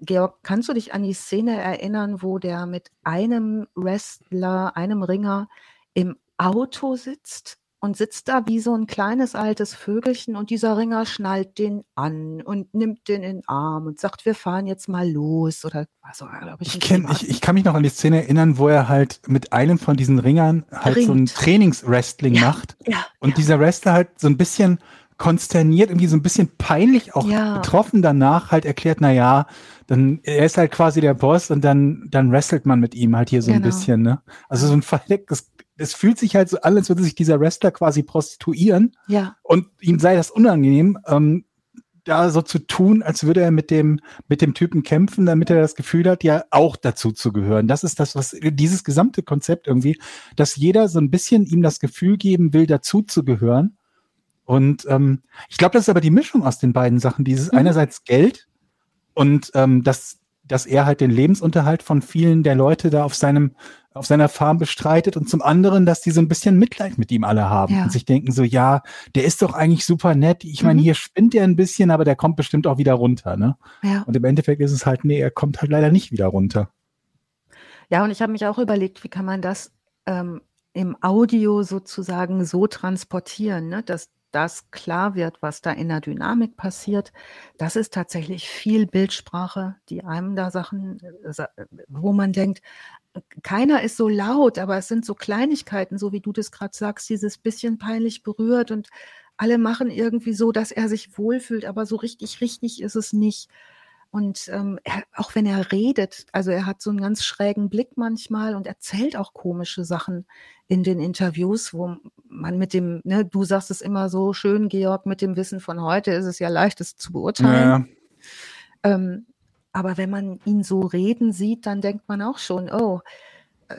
Georg, kannst du dich an die Szene erinnern, wo der mit einem Wrestler, einem Ringer im Auto sitzt und sitzt da wie so ein kleines altes Vögelchen und dieser Ringer schnallt den an und nimmt den in den Arm und sagt, wir fahren jetzt mal los oder was auch glaube ich. Ich, kenn, ich, ich kann mich noch an die Szene erinnern, wo er halt mit einem von diesen Ringern halt Ringt. so ein Trainingswrestling ja, macht ja, und ja. dieser Wrestler halt so ein bisschen konsterniert, irgendwie so ein bisschen peinlich auch ja. betroffen danach halt erklärt, na ja, dann er ist halt quasi der Boss und dann dann wrestelt man mit ihm halt hier so genau. ein bisschen, ne? Also so ein verdecktes es fühlt sich halt so an, als würde sich dieser Wrestler quasi prostituieren. Ja. Und ihm sei das unangenehm, ähm, da so zu tun, als würde er mit dem, mit dem Typen kämpfen, damit er das Gefühl hat, ja auch dazu zu gehören. Das ist das, was dieses gesamte Konzept irgendwie, dass jeder so ein bisschen ihm das Gefühl geben will, dazu zu gehören. Und ähm, ich glaube, das ist aber die Mischung aus den beiden Sachen. Dieses mhm. einerseits Geld und ähm, das dass er halt den Lebensunterhalt von vielen der Leute da auf seinem auf seiner Farm bestreitet und zum anderen, dass die so ein bisschen Mitleid mit ihm alle haben ja. und sich denken so, ja, der ist doch eigentlich super nett. Ich meine, mhm. hier spinnt er ein bisschen, aber der kommt bestimmt auch wieder runter, ne? Ja. Und im Endeffekt ist es halt, nee, er kommt halt leider nicht wieder runter. Ja, und ich habe mich auch überlegt, wie kann man das ähm, im Audio sozusagen so transportieren, ne? dass das klar wird, was da in der Dynamik passiert. Das ist tatsächlich viel Bildsprache, die einem da Sachen, äh, wo man denkt, keiner ist so laut, aber es sind so Kleinigkeiten, so wie du das gerade sagst, dieses bisschen peinlich berührt und alle machen irgendwie so, dass er sich wohlfühlt, aber so richtig, richtig ist es nicht. Und ähm, er, auch wenn er redet, also er hat so einen ganz schrägen Blick manchmal und erzählt auch komische Sachen in den Interviews, wo man mit dem, ne, du sagst es immer so schön, Georg, mit dem Wissen von heute ist es ja leicht, es zu beurteilen. Ja. Ähm, aber wenn man ihn so reden sieht, dann denkt man auch schon, oh, äh,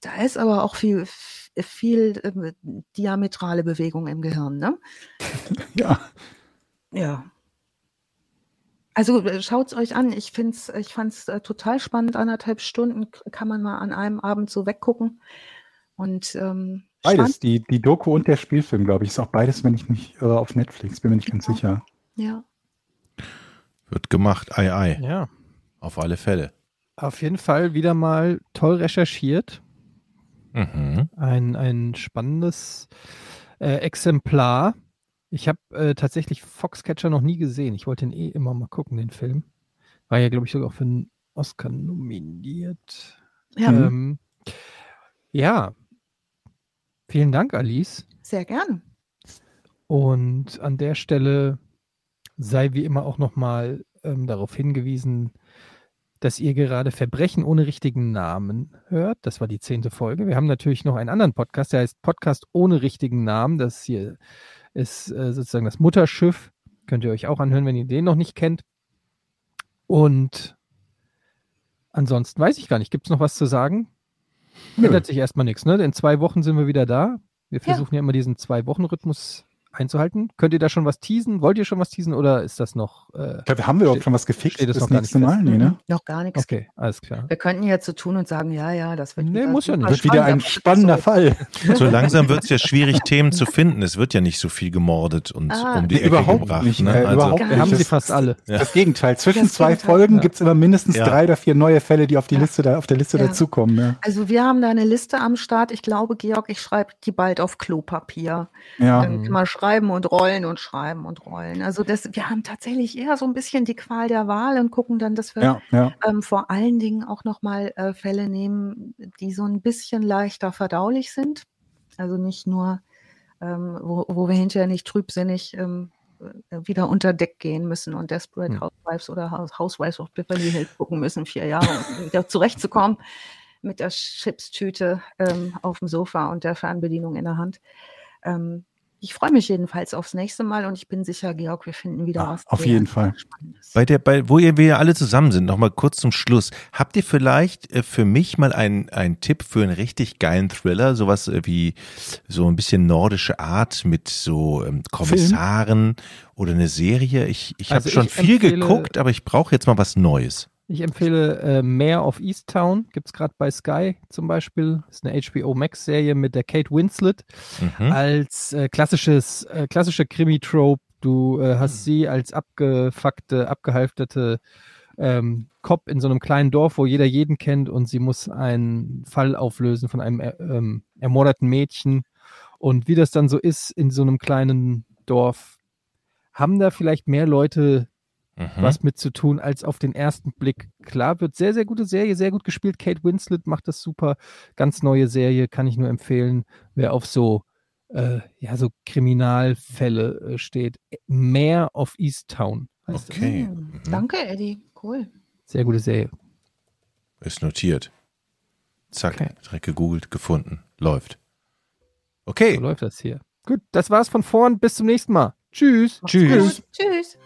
da ist aber auch viel, viel äh, diametrale Bewegung im Gehirn, ne? Ja. Ja. Also äh, schaut es euch an. Ich find's, ich fand es äh, total spannend. Anderthalb Stunden kann man mal an einem Abend so weggucken. Und ähm, beides, die, die Doku und der Spielfilm, glaube ich, ist auch beides, wenn ich nicht irre, auf Netflix, bin mir nicht ganz sicher. Ja. Wird gemacht, ei, ei. Ja. Auf alle Fälle. Auf jeden Fall wieder mal toll recherchiert. Mhm. Ein, ein spannendes äh, Exemplar. Ich habe äh, tatsächlich Foxcatcher noch nie gesehen. Ich wollte ihn eh immer mal gucken, den Film. War ja, glaube ich, sogar auch für einen Oscar nominiert. Ja. Ähm, ja. Vielen Dank, Alice. Sehr gerne. Und an der Stelle sei wie immer auch nochmal ähm, darauf hingewiesen, dass ihr gerade Verbrechen ohne richtigen Namen hört. Das war die zehnte Folge. Wir haben natürlich noch einen anderen Podcast, der heißt Podcast ohne richtigen Namen. Das hier ist äh, sozusagen das Mutterschiff. Könnt ihr euch auch anhören, wenn ihr den noch nicht kennt. Und ansonsten weiß ich gar nicht. Gibt es noch was zu sagen? Ändert sich erstmal nichts. Ne? In zwei Wochen sind wir wieder da. Wir versuchen ja, ja immer diesen Zwei-Wochen-Rhythmus einzuhalten. Könnt ihr da schon was teasen? Wollt ihr schon was teasen oder ist das noch? Äh, ich glaube, haben wir überhaupt schon was gefixt? Steht das, das noch nächste Mal? Nee, ne? Noch gar nichts. Okay, alles klar. Wir könnten jetzt so tun und sagen, ja, ja, das wird. Nee, muss ja nicht. Wird wieder ein spannender Fall. So langsam wird es ja schwierig, Themen zu finden. Es wird ja nicht so viel gemordet und ah, um die Ecke überhaupt gebracht. Nicht, ne? also, überhaupt nicht. Wir haben sie fast alle. Ja. Das Gegenteil. Zwischen das zwei Gegenteil. Folgen ja. gibt es immer mindestens ja. drei oder vier neue Fälle, die auf die Liste da, auf der Liste dazukommen. Also wir haben da eine Liste am Start. Ich glaube, Georg, ich schreibe die bald auf Klopapier. Ja. Dann kann man schreiben und rollen und schreiben und rollen. Also das, wir haben tatsächlich eher so ein bisschen die Qual der Wahl und gucken dann, dass wir ja, ja. Ähm, vor allen Dingen auch nochmal äh, Fälle nehmen, die so ein bisschen leichter verdaulich sind. Also nicht nur, ähm, wo, wo wir hinterher nicht trübsinnig ähm, äh, wieder unter Deck gehen müssen und Desperate hm. Housewives oder Housewives of Beverly Hills gucken müssen, vier Jahre, um wieder zurechtzukommen mit der Chipstüte ähm, auf dem Sofa und der Fernbedienung in der Hand. Ähm, ich freue mich jedenfalls aufs nächste Mal und ich bin sicher, Georg, wir finden wieder ja, was. Auf jeden Fall. Bei der, bei, wo ihr, wir ja alle zusammen sind, nochmal kurz zum Schluss. Habt ihr vielleicht äh, für mich mal einen, einen Tipp für einen richtig geilen Thriller? Sowas äh, wie so ein bisschen nordische Art mit so ähm, Kommissaren Film? oder eine Serie? Ich, ich also habe schon viel geguckt, aber ich brauche jetzt mal was Neues. Ich empfehle äh, Mayor of Easttown, gibt es gerade bei Sky zum Beispiel. Das ist eine HBO Max-Serie mit der Kate Winslet mhm. als äh, klassisches, äh, klassische Krimi-Trope. Du äh, hast mhm. sie als abgefuckte, abgehalfterte ähm, Cop in so einem kleinen Dorf, wo jeder jeden kennt und sie muss einen Fall auflösen von einem äh, ähm, ermordeten Mädchen. Und wie das dann so ist in so einem kleinen Dorf, haben da vielleicht mehr Leute mhm. was mit zu tun, als auf den ersten Blick klar wird. Sehr, sehr gute Serie, sehr gut gespielt. Kate Winslet macht das super. Ganz neue Serie, kann ich nur empfehlen. Wer auf so, äh, ja, so Kriminalfälle äh, steht. Mehr of Easttown heißt okay. Das. Mhm. Danke, Eddie. Cool. Sehr gute Serie. Ist notiert. Zack, okay. direkt gegoogelt, gefunden. Läuft. Okay. So läuft das hier. Gut, das war's von vorn. Bis zum nächsten Mal. Tschüss. Tschüss. Tschüss.